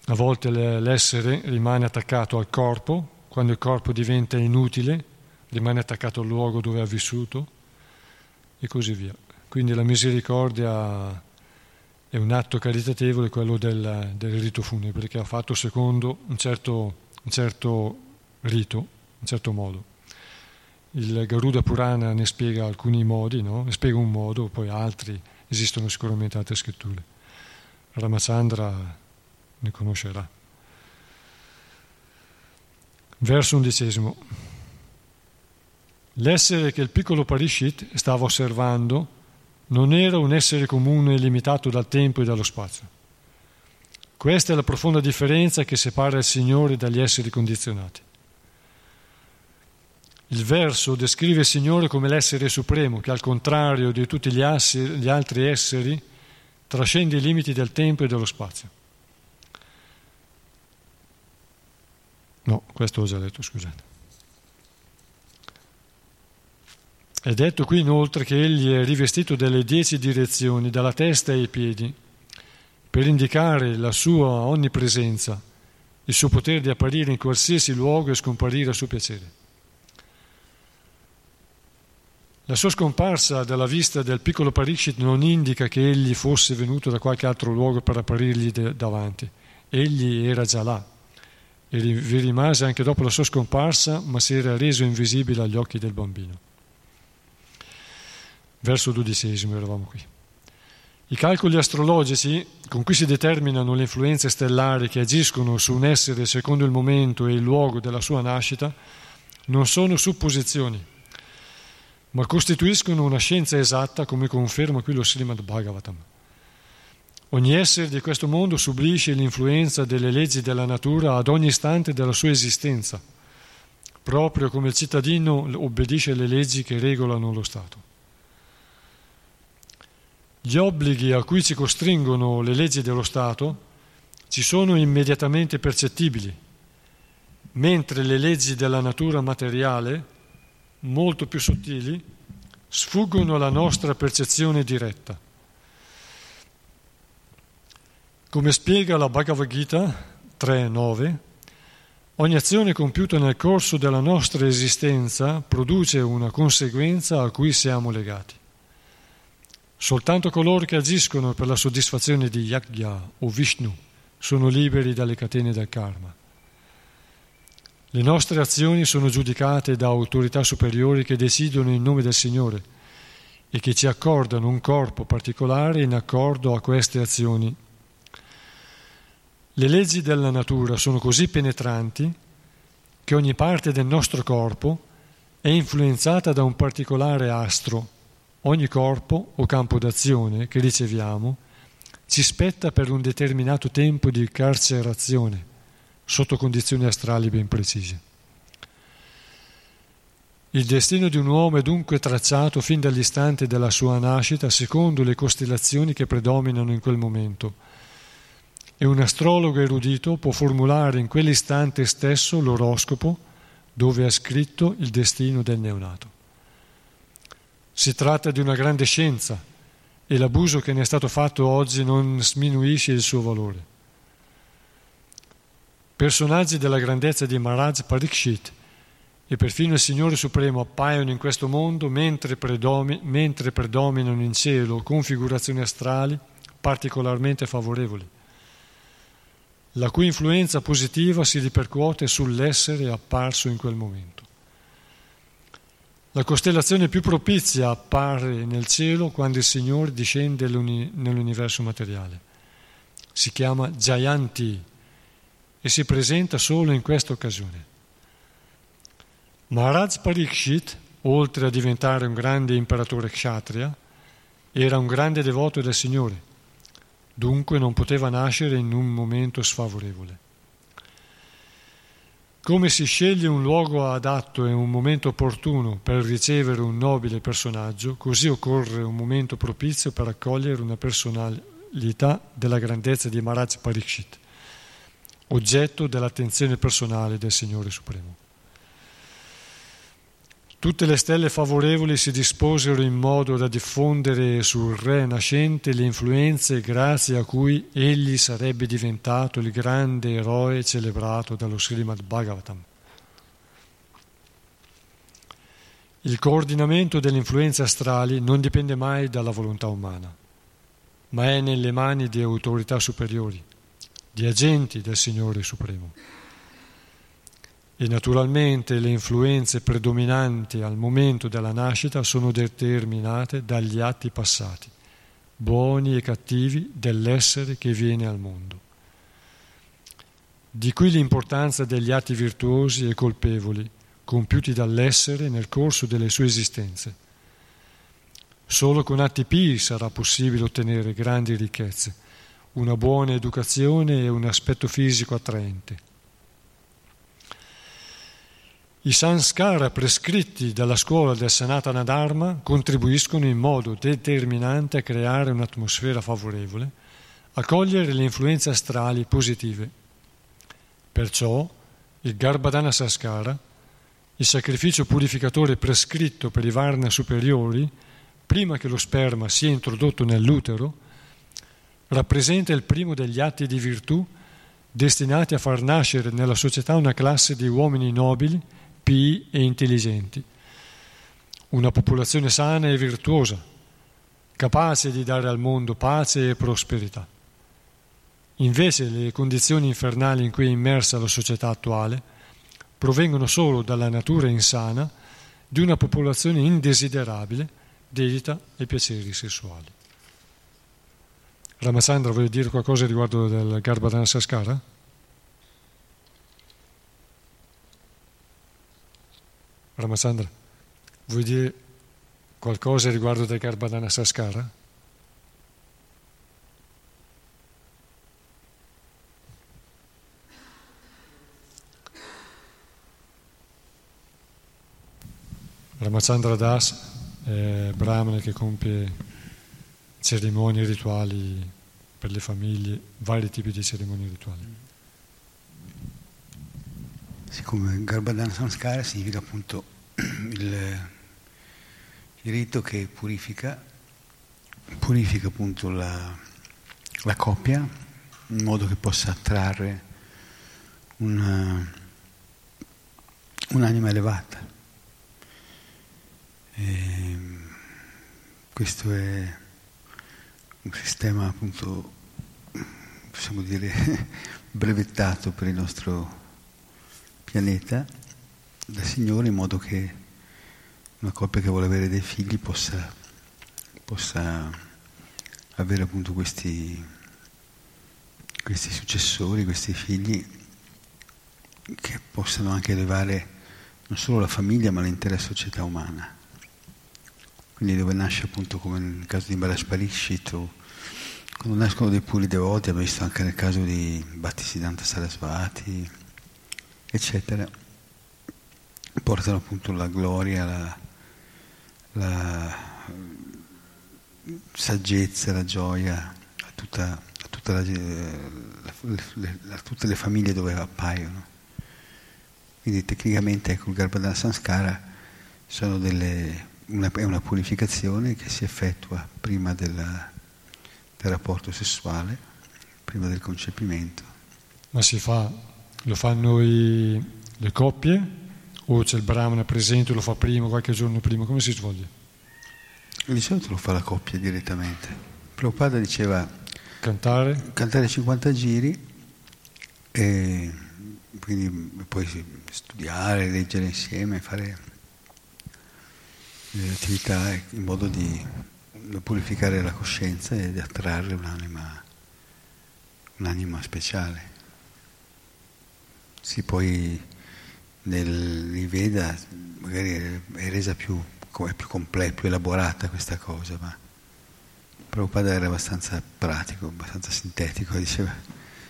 Speaker 1: A volte l'essere rimane attaccato al corpo, quando il corpo diventa inutile, rimane attaccato al luogo dove ha vissuto e così via. Quindi la misericordia è un atto caritatevole, quello del, del rito funebre, che ha fatto secondo un certo, un certo rito, un certo modo. Il Garuda Purana ne spiega alcuni modi, no? ne spiega un modo, poi altri, esistono sicuramente altre scritture. Ramachandra ne conoscerà. Verso undicesimo. L'essere che il piccolo Parishit stava osservando non era un essere comune limitato dal tempo e dallo spazio. Questa è la profonda differenza che separa il Signore dagli esseri condizionati. Il verso descrive il Signore come l'essere supremo che al contrario di tutti gli, assi, gli altri esseri trascende i limiti del tempo e dello spazio. No, questo ho già letto, scusate. È detto qui inoltre che egli è rivestito delle dieci direzioni, dalla testa ai piedi, per indicare la sua onnipresenza, il suo potere di apparire in qualsiasi luogo e scomparire a suo piacere. La sua scomparsa dalla vista del piccolo Parikshit non indica che egli fosse venuto da qualche altro luogo per apparirgli davanti. Egli era già là e vi rimase anche dopo la sua scomparsa, ma si era reso invisibile agli occhi del bambino. Verso dodicesimo eravamo qui. I calcoli astrologici con cui si determinano le influenze stellari che agiscono su un essere secondo il momento e il luogo della sua nascita non sono supposizioni, ma costituiscono una scienza esatta come conferma qui lo Srimad Bhagavatam. Ogni essere di questo mondo subisce l'influenza delle leggi della natura ad ogni istante della sua esistenza, proprio come il cittadino obbedisce alle leggi che regolano lo Stato. Gli obblighi a cui ci costringono le leggi dello Stato ci sono immediatamente percettibili, mentre le leggi della natura materiale, molto più sottili, sfuggono alla nostra percezione diretta. Come spiega la Bhagavad Gita 3.9, ogni azione compiuta nel corso della nostra esistenza produce una conseguenza a cui siamo legati. Soltanto coloro che agiscono per la soddisfazione di Yagya o Vishnu sono liberi dalle catene del karma. Le nostre azioni sono giudicate da autorità superiori che decidono in nome del Signore e che ci accordano un corpo particolare in accordo a queste azioni. Le leggi della natura sono così penetranti che ogni parte del nostro corpo è influenzata da un particolare astro Ogni corpo o campo d'azione che riceviamo ci spetta per un determinato tempo di carcerazione sotto condizioni astrali ben precise. Il destino di un uomo è dunque tracciato fin dall'istante della sua nascita secondo le costellazioni che predominano in quel momento e un astrologo erudito può formulare in quell'istante stesso l'oroscopo dove ha scritto il destino del neonato. Si tratta di una grande scienza e l'abuso che ne è stato fatto oggi non sminuisce il suo valore. Personaggi della grandezza di Maharaj Parikshit e perfino il Signore Supremo appaiono in questo mondo mentre, predomi- mentre predominano in cielo configurazioni astrali particolarmente favorevoli, la cui influenza positiva si ripercuote sull'essere apparso in quel momento. La costellazione più propizia appare nel cielo quando il Signore discende nell'universo materiale. Si chiama Jayanti e si presenta solo in questa occasione. Maharaj Parikshit, oltre a diventare un grande imperatore kshatriya, era un grande devoto del Signore, dunque non poteva nascere in un momento sfavorevole. Come si sceglie un luogo adatto e un momento opportuno per ricevere un nobile personaggio, così occorre un momento propizio per accogliere una personalità della grandezza di Maharaj Parikshit, oggetto dell'attenzione personale del Signore Supremo. Tutte le stelle favorevoli si disposero in modo da diffondere sul re nascente le influenze grazie a cui egli sarebbe diventato il grande eroe celebrato dallo Srimad Bhagavatam. Il coordinamento delle influenze astrali non dipende mai dalla volontà umana, ma è nelle mani di autorità superiori, di agenti del Signore Supremo e naturalmente le influenze predominanti al momento della nascita sono determinate dagli atti passati, buoni e cattivi dell'essere che viene al mondo. Di qui l'importanza degli atti virtuosi e colpevoli compiuti dall'essere nel corso delle sue esistenze. Solo con atti pii sarà possibile ottenere grandi ricchezze, una buona educazione e un aspetto fisico attraente. I sanskara prescritti dalla scuola del Sanatana Dharma contribuiscono in modo determinante a creare un'atmosfera favorevole, a cogliere le influenze astrali positive. Perciò il Garbhadana Sanskara, il sacrificio purificatore prescritto per i Varna superiori, prima che lo sperma sia introdotto nell'utero, rappresenta il primo degli atti di virtù destinati a far nascere nella società una classe di uomini nobili pii e intelligenti, una popolazione sana e virtuosa, capace di dare al mondo pace e prosperità. Invece le condizioni infernali in cui è immersa la società attuale provengono solo dalla natura insana di una popolazione indesiderabile dedita ai piaceri sessuali. Ramachandra vuole dire qualcosa riguardo del Garbhadana Saskara? Ramachandra, vuoi dire qualcosa riguardo del Garbhadana Saskara? Ramachandra Das è Brahmana che compie cerimonie rituali per le famiglie, vari tipi di cerimonie rituali.
Speaker 4: Siccome Garbhadana Samskara significa appunto il, il rito che purifica, purifica appunto la, la coppia in modo che possa attrarre una, un'anima elevata. E questo è un sistema appunto, possiamo dire, brevettato per il nostro pianeta dal Signore in modo che una coppia che vuole avere dei figli possa, possa avere appunto questi, questi successori, questi figli che possano anche elevare non solo la famiglia ma l'intera società umana. Quindi dove nasce appunto come nel caso di Balash Parishit o quando nascono dei puri devoti, abbiamo visto anche nel caso di Bhattisiddhanta Sarasvati, eccetera, portano appunto la gloria, la, la saggezza, la gioia a, tutta, a, tutta la, a, tutte le famiglie dove appaiono. Quindi tecnicamente ecco, il Garbhadana Sanskara delle, una, è una purificazione che si effettua prima della, del rapporto sessuale, prima del concepimento.
Speaker 1: Ma si fa lo fanno i, le coppie o c'è il brahmana presente, lo fa prima, qualche giorno prima, come si svolge?
Speaker 4: Di solito lo fa la coppia direttamente. Prabhupada diceva
Speaker 1: cantare,
Speaker 4: cantare 50 giri e quindi poi studiare, leggere insieme, fare le attività in modo di purificare la coscienza e di attrarre un'anima, un'anima speciale. Sì, poi nel Veda magari è resa più, è più completa, più elaborata questa cosa, ma Prabhupada era abbastanza pratico, abbastanza sintetico, diceva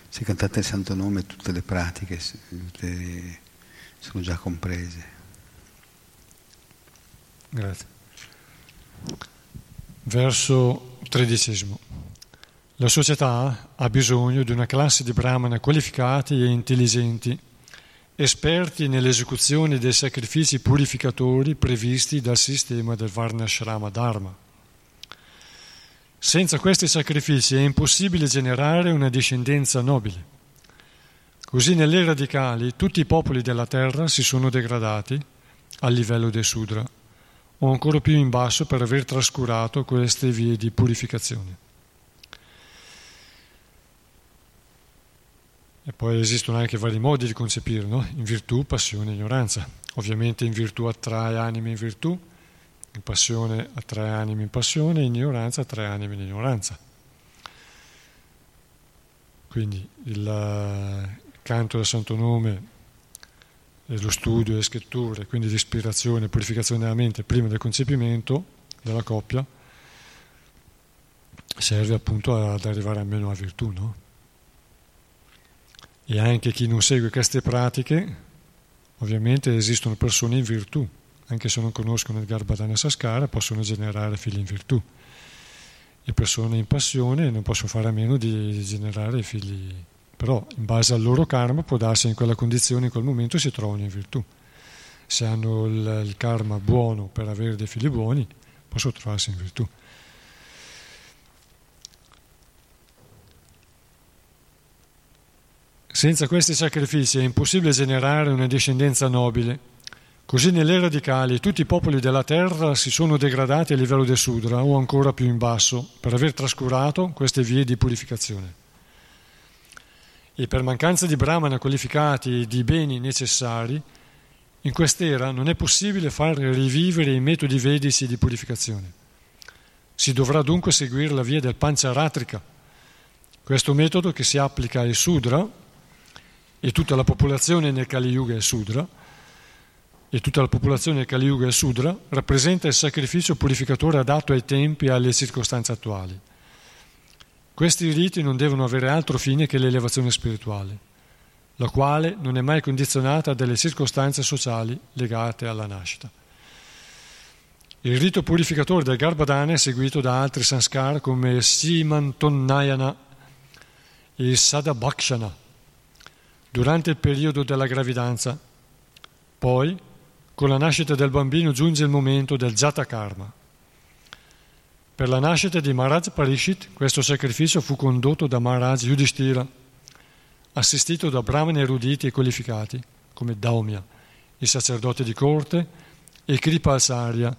Speaker 4: se cantate il santo nome tutte le pratiche tutte sono già comprese.
Speaker 1: Grazie. Verso tredicesimo. La società ha bisogno di una classe di brahmana qualificati e intelligenti esperti nell'esecuzione dei sacrifici purificatori previsti dal sistema del Varnashrama Dharma. Senza questi sacrifici è impossibile generare una discendenza nobile. Così nelle radicali tutti i popoli della terra si sono degradati al livello dei Sudra, o ancora più in basso per aver trascurato queste vie di purificazione. E poi esistono anche vari modi di concepire, no? in virtù, passione e ignoranza. Ovviamente in virtù attrae anime in virtù, in passione attrae anime in passione, in ignoranza attrae anime in ignoranza. Quindi il, eh, canto del Santo Nome, lo studio, le scritture, quindi l'ispirazione, purificazione della mente prima del concepimento della coppia, serve appunto ad arrivare almeno a virtù, no? E anche chi non segue queste pratiche, ovviamente esistono persone in virtù, anche se non conoscono il Garbhadana Saskara, possono generare figli in virtù. E persone in passione non possono fare a meno di generare figli, però in base al loro karma può darsi in quella condizione, in quel momento si trovano in virtù. Se hanno il, il karma buono per avere dei figli buoni, possono trovarsi in virtù. Senza questi sacrifici è impossibile generare una discendenza nobile. Così nelle radicali tutti i popoli della terra si sono degradati a livello del Sudra o ancora più in basso per aver trascurato queste vie di purificazione. E per mancanza di brahmana qualificati e di beni necessari, in quest'era non è possibile far rivivere i metodi vedici di purificazione. Si dovrà dunque seguire la via del Pancharatrika, questo metodo che si applica ai Sudra, e tutta la popolazione nel Kali Yuga è Sudra, e tutta la popolazione Kali Yuga è Sudra, rappresenta il sacrificio purificatore adatto ai tempi e alle circostanze attuali. Questi riti non devono avere altro fine che l'elevazione spirituale, la quale non è mai condizionata dalle circostanze sociali legate alla nascita. Il rito purificatore del Garbhadana è seguito da altri sanskar come Simantonnayana e Sadabhakshana durante il periodo della gravidanza. Poi, con la nascita del bambino, giunge il momento del Jata Karma. Per la nascita di Maharaj Parishit, questo sacrificio fu condotto da Maharaj Yudhishthira, assistito da brahmani eruditi e qualificati, come Daumya, il sacerdote di corte, e Kripasarya,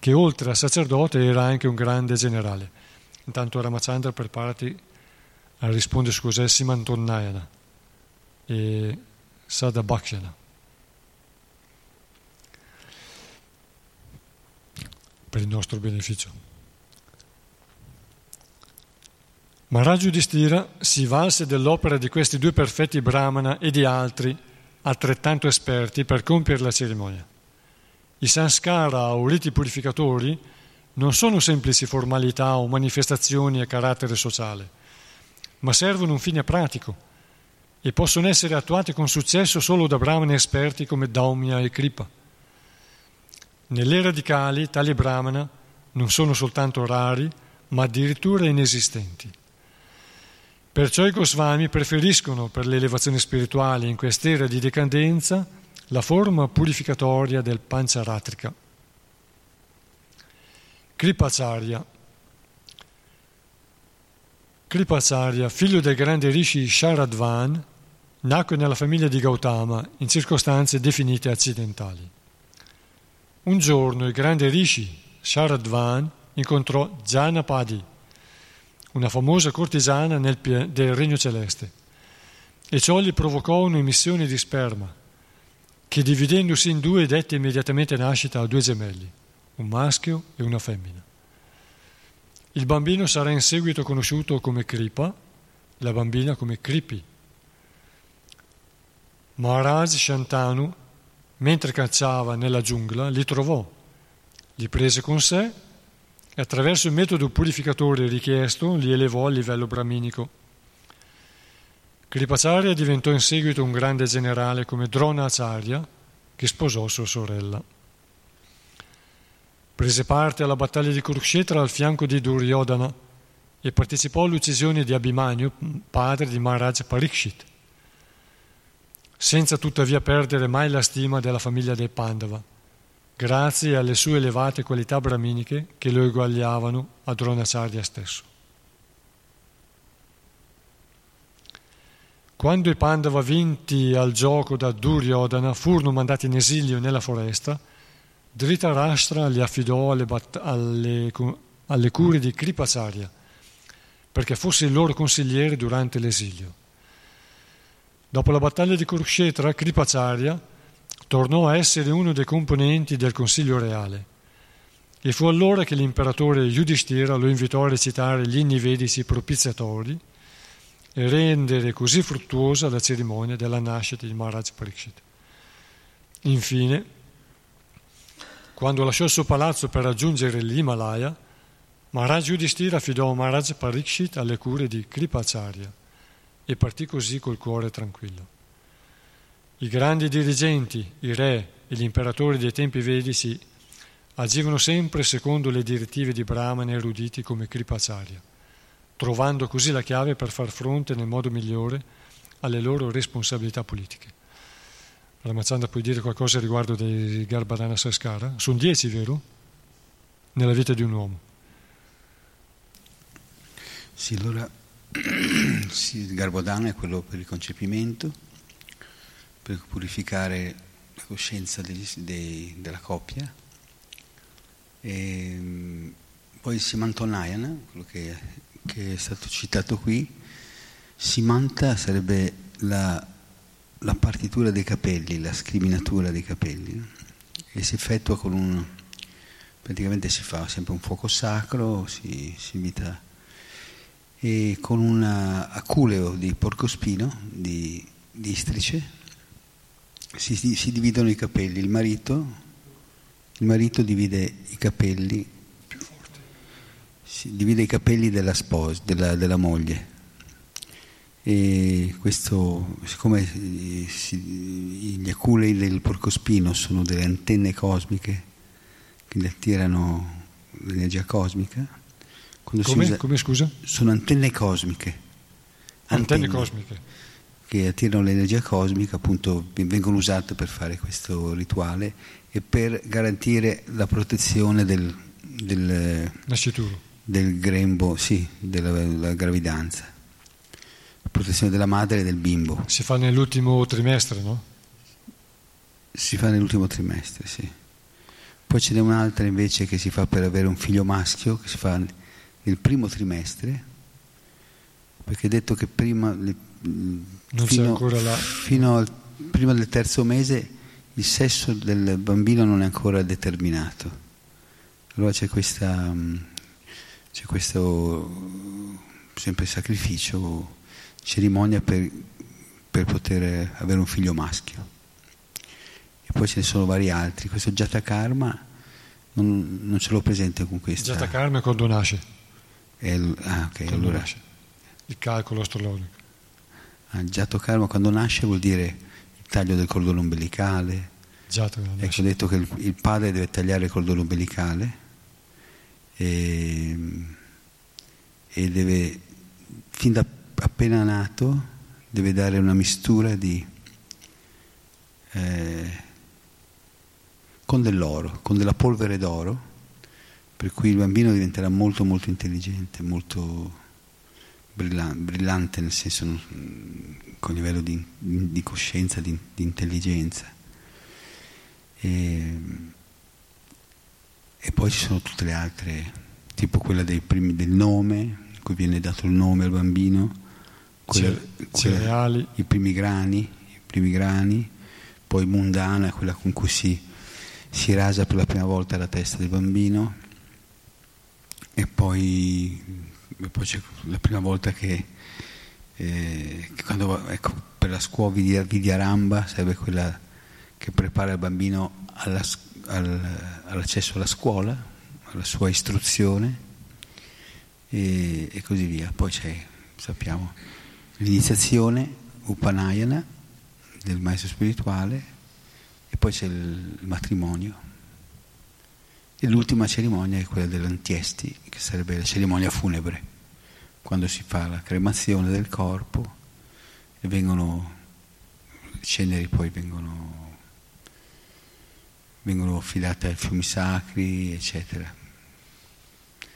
Speaker 1: che oltre al sacerdote era anche un grande generale. Intanto Ramachandra preparati a rispondere su cos'è Simantonnayana e Sada Bhakshana. Per il nostro beneficio. Maharaj Yudhishthira si valse dell'opera di questi due perfetti brahmana e di altri altrettanto esperti per compiere la cerimonia. I sanskara o riti purificatori non sono semplici formalità o manifestazioni a carattere sociale, ma servono un fine pratico e possono essere attuati con successo solo da brahmani esperti come Daumya e Kripa. Nelle radicali tali brahmana non sono soltanto rari, ma addirittura inesistenti. Perciò i Goswami preferiscono per l'elevazione spirituale in quest'era di decadenza la forma purificatoria del Pancharatrika. Kripacharya Kripacharya, figlio del grande rishi Sharadvan, Nacque nella famiglia di Gautama in circostanze definite accidentali. Un giorno il grande Rishi, Sharadvan, incontrò Janapadi, una famosa cortisana nel, del Regno Celeste, e ciò gli provocò un'emissione di sperma, che dividendosi in due dette immediatamente nascita a due gemelli, un maschio e una femmina. Il bambino sarà in seguito conosciuto come Kripa, la bambina come Kripi Maharaj Shantanu, mentre cacciava nella giungla, li trovò, li prese con sé e attraverso il metodo purificatore richiesto li elevò a livello brahminico. Kripacharya diventò in seguito un grande generale come Dronacharya, che sposò sua sorella. Prese parte alla battaglia di Kurukshetra al fianco di Duryodhana e partecipò all'uccisione di Abhimanyu, padre di Maharaj Parikshit senza tuttavia perdere mai la stima della famiglia dei Pandava, grazie alle sue elevate qualità brahminiche che lo eguagliavano a Dronacharya stesso. Quando i Pandava vinti al gioco da Duryodhana furono mandati in esilio nella foresta, Dhritarashtra li affidò alle, bat- alle, alle cure di Kripacharya perché fosse il loro consigliere durante l'esilio. Dopo la battaglia di Kurukshetra, Kripacharya tornò a essere uno dei componenti del Consiglio Reale e fu allora che l'imperatore Yudhishthira lo invitò a recitare gli inni vedici propiziatori e rendere così fruttuosa la cerimonia della nascita di Maharaj Pariksit. Infine, quando lasciò il suo palazzo per raggiungere l'Himalaya, Maharaj Yudhishthira affidò Maharaj Parikshit alle cure di Kripacharya e partì così col cuore tranquillo. I grandi dirigenti, i re e gli imperatori dei tempi vedici agivano sempre secondo le direttive di brahmani eruditi come Kripacharya, trovando così la chiave per far fronte nel modo migliore alle loro responsabilità politiche. Ramachandra, puoi dire qualcosa riguardo dei Garbadana Saskara? Sono dieci, vero? Nella vita di un uomo.
Speaker 4: Sì, allora sì, il Garbodana è quello per il concepimento, per purificare la coscienza degli, dei, della coppia. E, poi il Simantonayana, quello che, che, è stato citato qui, Simanta sarebbe la, la partitura dei capelli, la scriminatura dei capelli, no? e si effettua con un... praticamente si fa sempre un fuoco sacro, si, si invita e con un aculeo di porcospino, di, di istrice, si, si, dividono i capelli. Il marito, il marito divide i capelli, si divide i capelli della sposa, della, della moglie. E questo, siccome si, gli aculei del porcospino sono delle antenne cosmiche che gli attirano l'energia cosmica,
Speaker 1: come, usa, come, scusa?
Speaker 4: Sono antenne cosmiche.
Speaker 1: Antenne, antenne cosmiche.
Speaker 4: Che attirano l'energia cosmica, appunto, vengono usate per fare questo rituale e per garantire la protezione del, del, del grembo, sì, della gravidanza. La protezione della madre e del bimbo.
Speaker 1: Si fa nell'ultimo trimestre, no?
Speaker 4: Si fa nell'ultimo trimestre, sì. Poi ce n'è un'altra invece che si fa per avere un figlio maschio, che si fa nel primo trimestre, perché è detto che prima, fino,
Speaker 1: la...
Speaker 4: fino al, prima del terzo mese il sesso del bambino non è ancora determinato. Allora c'è questa, c'è questo sempre sacrificio, cerimonia per, per poter avere un figlio maschio. E poi ce ne sono vari altri. Questo Jata Karma non, non ce l'ho presente con questa.
Speaker 1: Jata Karma è quando nasce.
Speaker 4: Il, ah, okay, allora.
Speaker 1: il calcolo astrologico.
Speaker 4: Ah, Giato karma quando nasce vuol dire il taglio del cordone ombelicale.
Speaker 1: Giato,
Speaker 4: ecco, ho detto che il, il, padre deve tagliare il cordone ombelicale e, e deve, fin da appena nato, deve dare una mistura di, eh, con dell'oro, con della polvere d'oro per cui il bambino diventerà molto molto intelligente, molto brillante nel senso mm, con livello di, di coscienza, di, di intelligenza. E, e, poi ci sono tutte le altre, tipo quella primi, del nome, in cui viene dato il nome al bambino, quella, quella, i primi grani, i primi grani, poi mundana, quella con cui si, si rasa per la prima volta la testa del bambino e poi, e poi c'è la prima volta che, eh, che quando, ecco, per la scuola Vidyaramba sarebbe quella che prepara il bambino alla, al, all'accesso alla scuola, alla sua istruzione e, e così via. Poi c'è, sappiamo, l'iniziazione Upanayana del maestro spirituale e poi c'è il matrimonio. E l'ultima cerimonia è quella dell'antiesti, che sarebbe la cerimonia funebre, quando si fa la cremazione del corpo e vengono, le ceneri poi vengono, vengono affidate ai fiumi sacri, eccetera.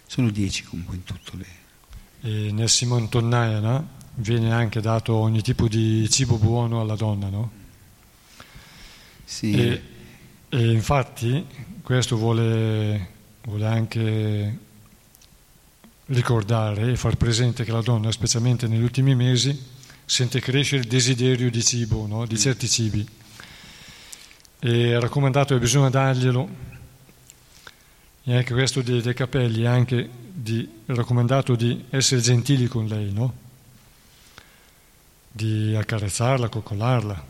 Speaker 4: Sono dieci comunque in tutto le...
Speaker 1: E nel Simon Tonnayana viene anche dato ogni tipo di cibo buono alla donna, no?
Speaker 4: Sì.
Speaker 1: E, e infatti questo vuole, vuole anche ricordare e far presente che la donna, specialmente negli ultimi mesi, sente crescere il desiderio di cibo, no? di certi cibi. E è raccomandato che bisogna darglielo, e anche questo dei, dei capelli, è anche di, è raccomandato di essere gentili con lei, no? di accarezzarla, coccolarla,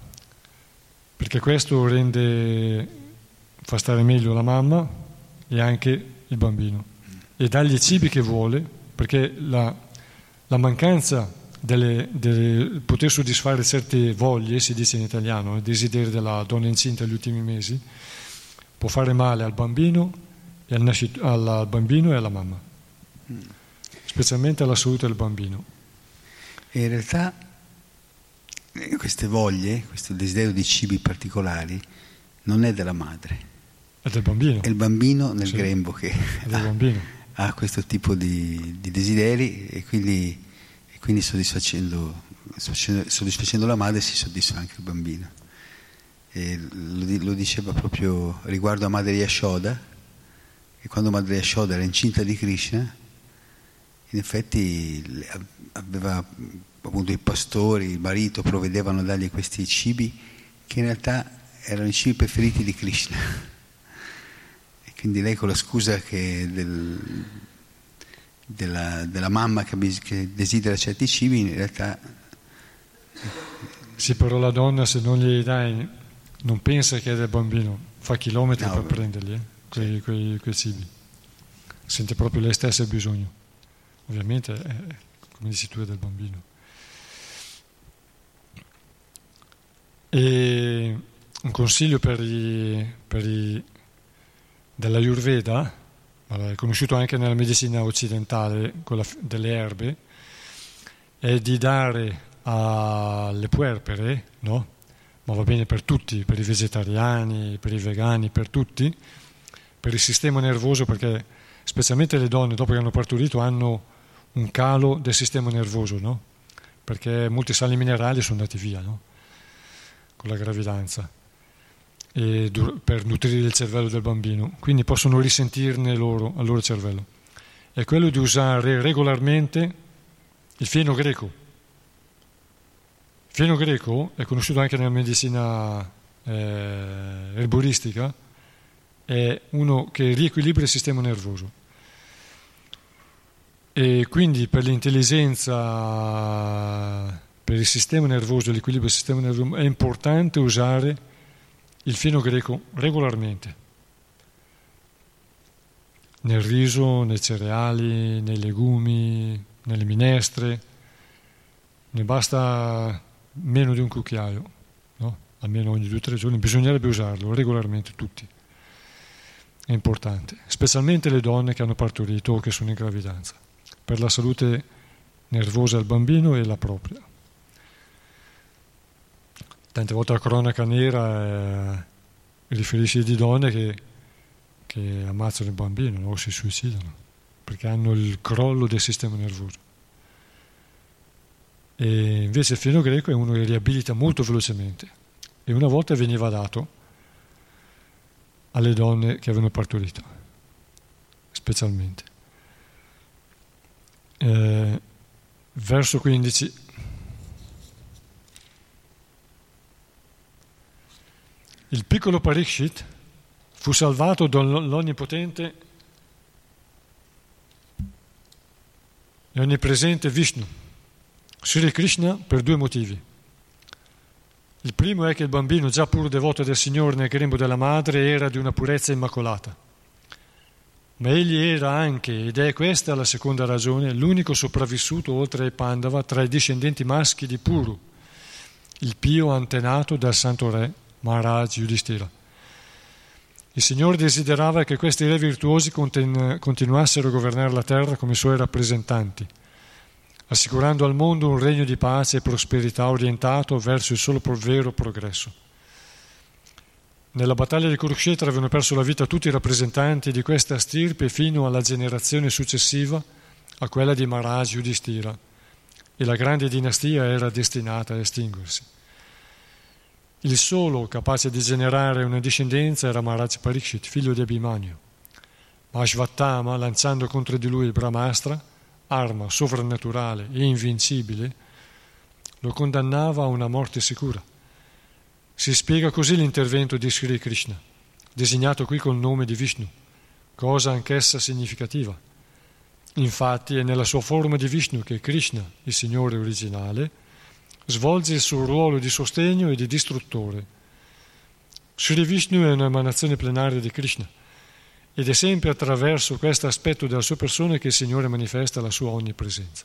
Speaker 1: perché questo rende fa stare meglio la mamma e anche il bambino. e dargli i cibi che vuole, perché la, la mancanza di poter soddisfare certe voglie, si dice in italiano, i desideri della donna incinta negli ultimi mesi, può fare male al bambino e al, nascit- al bambino e alla mamma, specialmente alla salute del bambino.
Speaker 4: E in realtà eh, queste voglie, questo desiderio di cibi particolari, non è della madre.
Speaker 1: È del bambino.
Speaker 4: È il bambino nel
Speaker 1: Sì.
Speaker 4: grembo che ha, ha questo tipo di, di desideri e quindi, e quindi soddisfacendo, soddisfacendo la madre si soddisfa anche il bambino. Lo, lo diceva proprio riguardo a Madre Yashoda, che quando Madre Yashoda era incinta di Krishna, in effetti aveva appunto i pastori, il marito provvedevano a dargli questi cibi che in realtà erano i cibi preferiti di Krishna. Quindi lei con la scusa che del- della, della mamma che, che desidera certi cibi, in realtà
Speaker 1: Sì, però la donna se non gli dai, non pensa che è del bambino, fa chilometri
Speaker 4: No,
Speaker 1: per
Speaker 4: beh.
Speaker 1: prenderli, eh, quei, quei- quei cibi. Sente proprio lei stessa il bisogno. Ovviamente, è, come dici tu, è del bambino. E un consiglio per i, per i dell'Ayurveda, allora, è conosciuto anche nella medicina occidentale, quella delle erbe, è di dare alle puerpere, no? ma va bene per tutti, per i vegetariani, per i vegani, per tutti, per il sistema nervoso, perché specialmente le donne dopo che hanno partorito hanno un calo del sistema nervoso, no? perché molti sali minerali sono andati via no? con la gravidanza per nutrire il cervello del bambino, quindi possono risentirne loro, al loro cervello. È quello di usare regolarmente il fieno greco. Il fieno greco è conosciuto anche nella medicina eh, erboristica, è uno che riequilibra il sistema nervoso. E quindi per l'intelligenza, per il sistema nervoso, l'equilibrio del sistema nervoso, è importante usare il fieno greco regolarmente. Nel riso, nei cereali, nei legumi, nelle minestre. Ne basta meno di un cucchiaio, no? almeno ogni due o tre giorni. Bisognerebbe usarlo regolarmente tutti. È importante, specialmente le donne che hanno partorito o che sono in gravidanza, per la salute nervosa del bambino e la propria. Tante volte la cronaca nera eh, riferisce di donne che, che ammazzano il bambino no? o si suicidano perché hanno il crollo del sistema nervoso. E invece il fieno greco è uno che riabilita molto velocemente e una volta veniva dato alle donne che avevano partorito, specialmente. Eh, verso 15. Il piccolo Parikshit fu salvato dall'onnipotente e onnipresente Vishnu, Sri Krishna, per due motivi. Il primo è che il bambino, già pur devoto del Signore nel grembo della madre, era di una purezza immacolata. Ma egli era anche, ed è questa la seconda ragione, l'unico sopravvissuto oltre ai Pandava tra i discendenti maschi di Puru, il pio antenato del santo re Maharaj Yudhishthira. Il Signore desiderava che questi re virtuosi continu- continuassero a governare la terra come suoi rappresentanti, assicurando al mondo un regno di pace e prosperità orientato verso il solo vero progresso. Nella battaglia di Kurukshetra avevano perso la vita tutti i rappresentanti di questa stirpe fino alla generazione successiva a quella di Maharaj Yudhishthira e la grande dinastia era destinata a estinguersi. Il solo capace di generare una discendenza era Maharaj Parikshit, figlio di Abhimanyu. Ma Ashvattama, lanciando contro di lui il Brahmastra, arma sovrannaturale e invincibile, lo condannava a una morte sicura. Si spiega così l'intervento di Sri Krishna, designato qui col nome di Vishnu, cosa anch'essa significativa. Infatti è nella sua forma di Vishnu che Krishna, il Signore originale, svolge il suo ruolo di sostegno e di distruttore. Sri Vishnu è un'emanazione plenaria di Krishna ed è sempre attraverso questo aspetto della sua persona che il Signore manifesta la sua onnipresenza.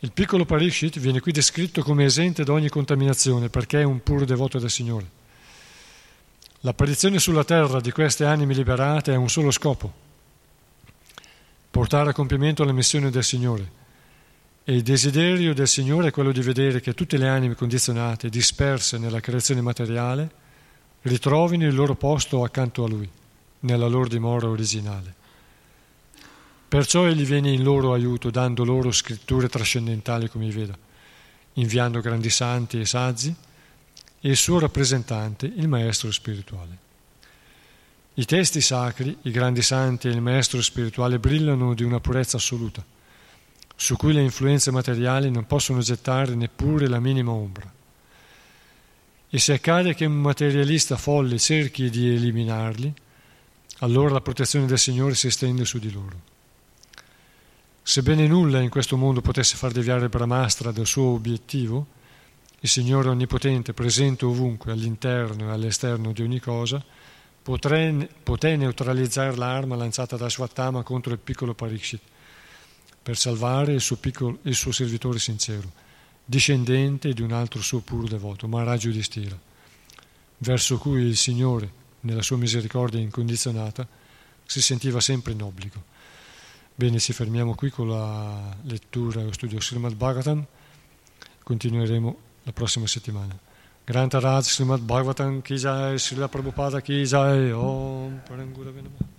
Speaker 1: Il piccolo Parishit viene qui descritto come esente da ogni contaminazione perché è un puro devoto del Signore. L'apparizione sulla terra di queste anime liberate ha un solo scopo, portare a compimento la missione del Signore. E il desiderio del Signore è quello di vedere che tutte le anime condizionate, disperse nella creazione materiale, ritrovino il loro posto accanto a Lui, nella loro dimora originale. Perciò egli viene in loro aiuto, dando loro scritture trascendentali come i Veda, inviando grandi santi e saggi e il suo rappresentante, il maestro spirituale. I testi sacri, i grandi santi e il maestro spirituale brillano di una purezza assoluta, su cui le influenze materiali non possono gettare neppure la minima ombra. E se accade che un materialista folle cerchi di eliminarli, allora la protezione del Signore si estende su di loro. Sebbene nulla in questo mondo potesse far deviare Brahmastra dal suo obiettivo, il Signore Onnipotente, presente ovunque, all'interno e all'esterno di ogni cosa, poté neutralizzare l'arma lanciata da Svattama contro il piccolo Parikshit per salvare il suo, piccolo, il suo servitore sincero, discendente di un altro suo puro devoto, Maharaj Yudhishthira, verso cui il Signore, nella sua misericordia incondizionata, si sentiva sempre in obbligo. Bene, ci fermiamo qui con la lettura e lo studio Srimad Bhagavatam, continueremo la prossima settimana. Granta Raj Srimad Bhagavatam Ki Srila Prabhupada Ki Om Parangurave Namah.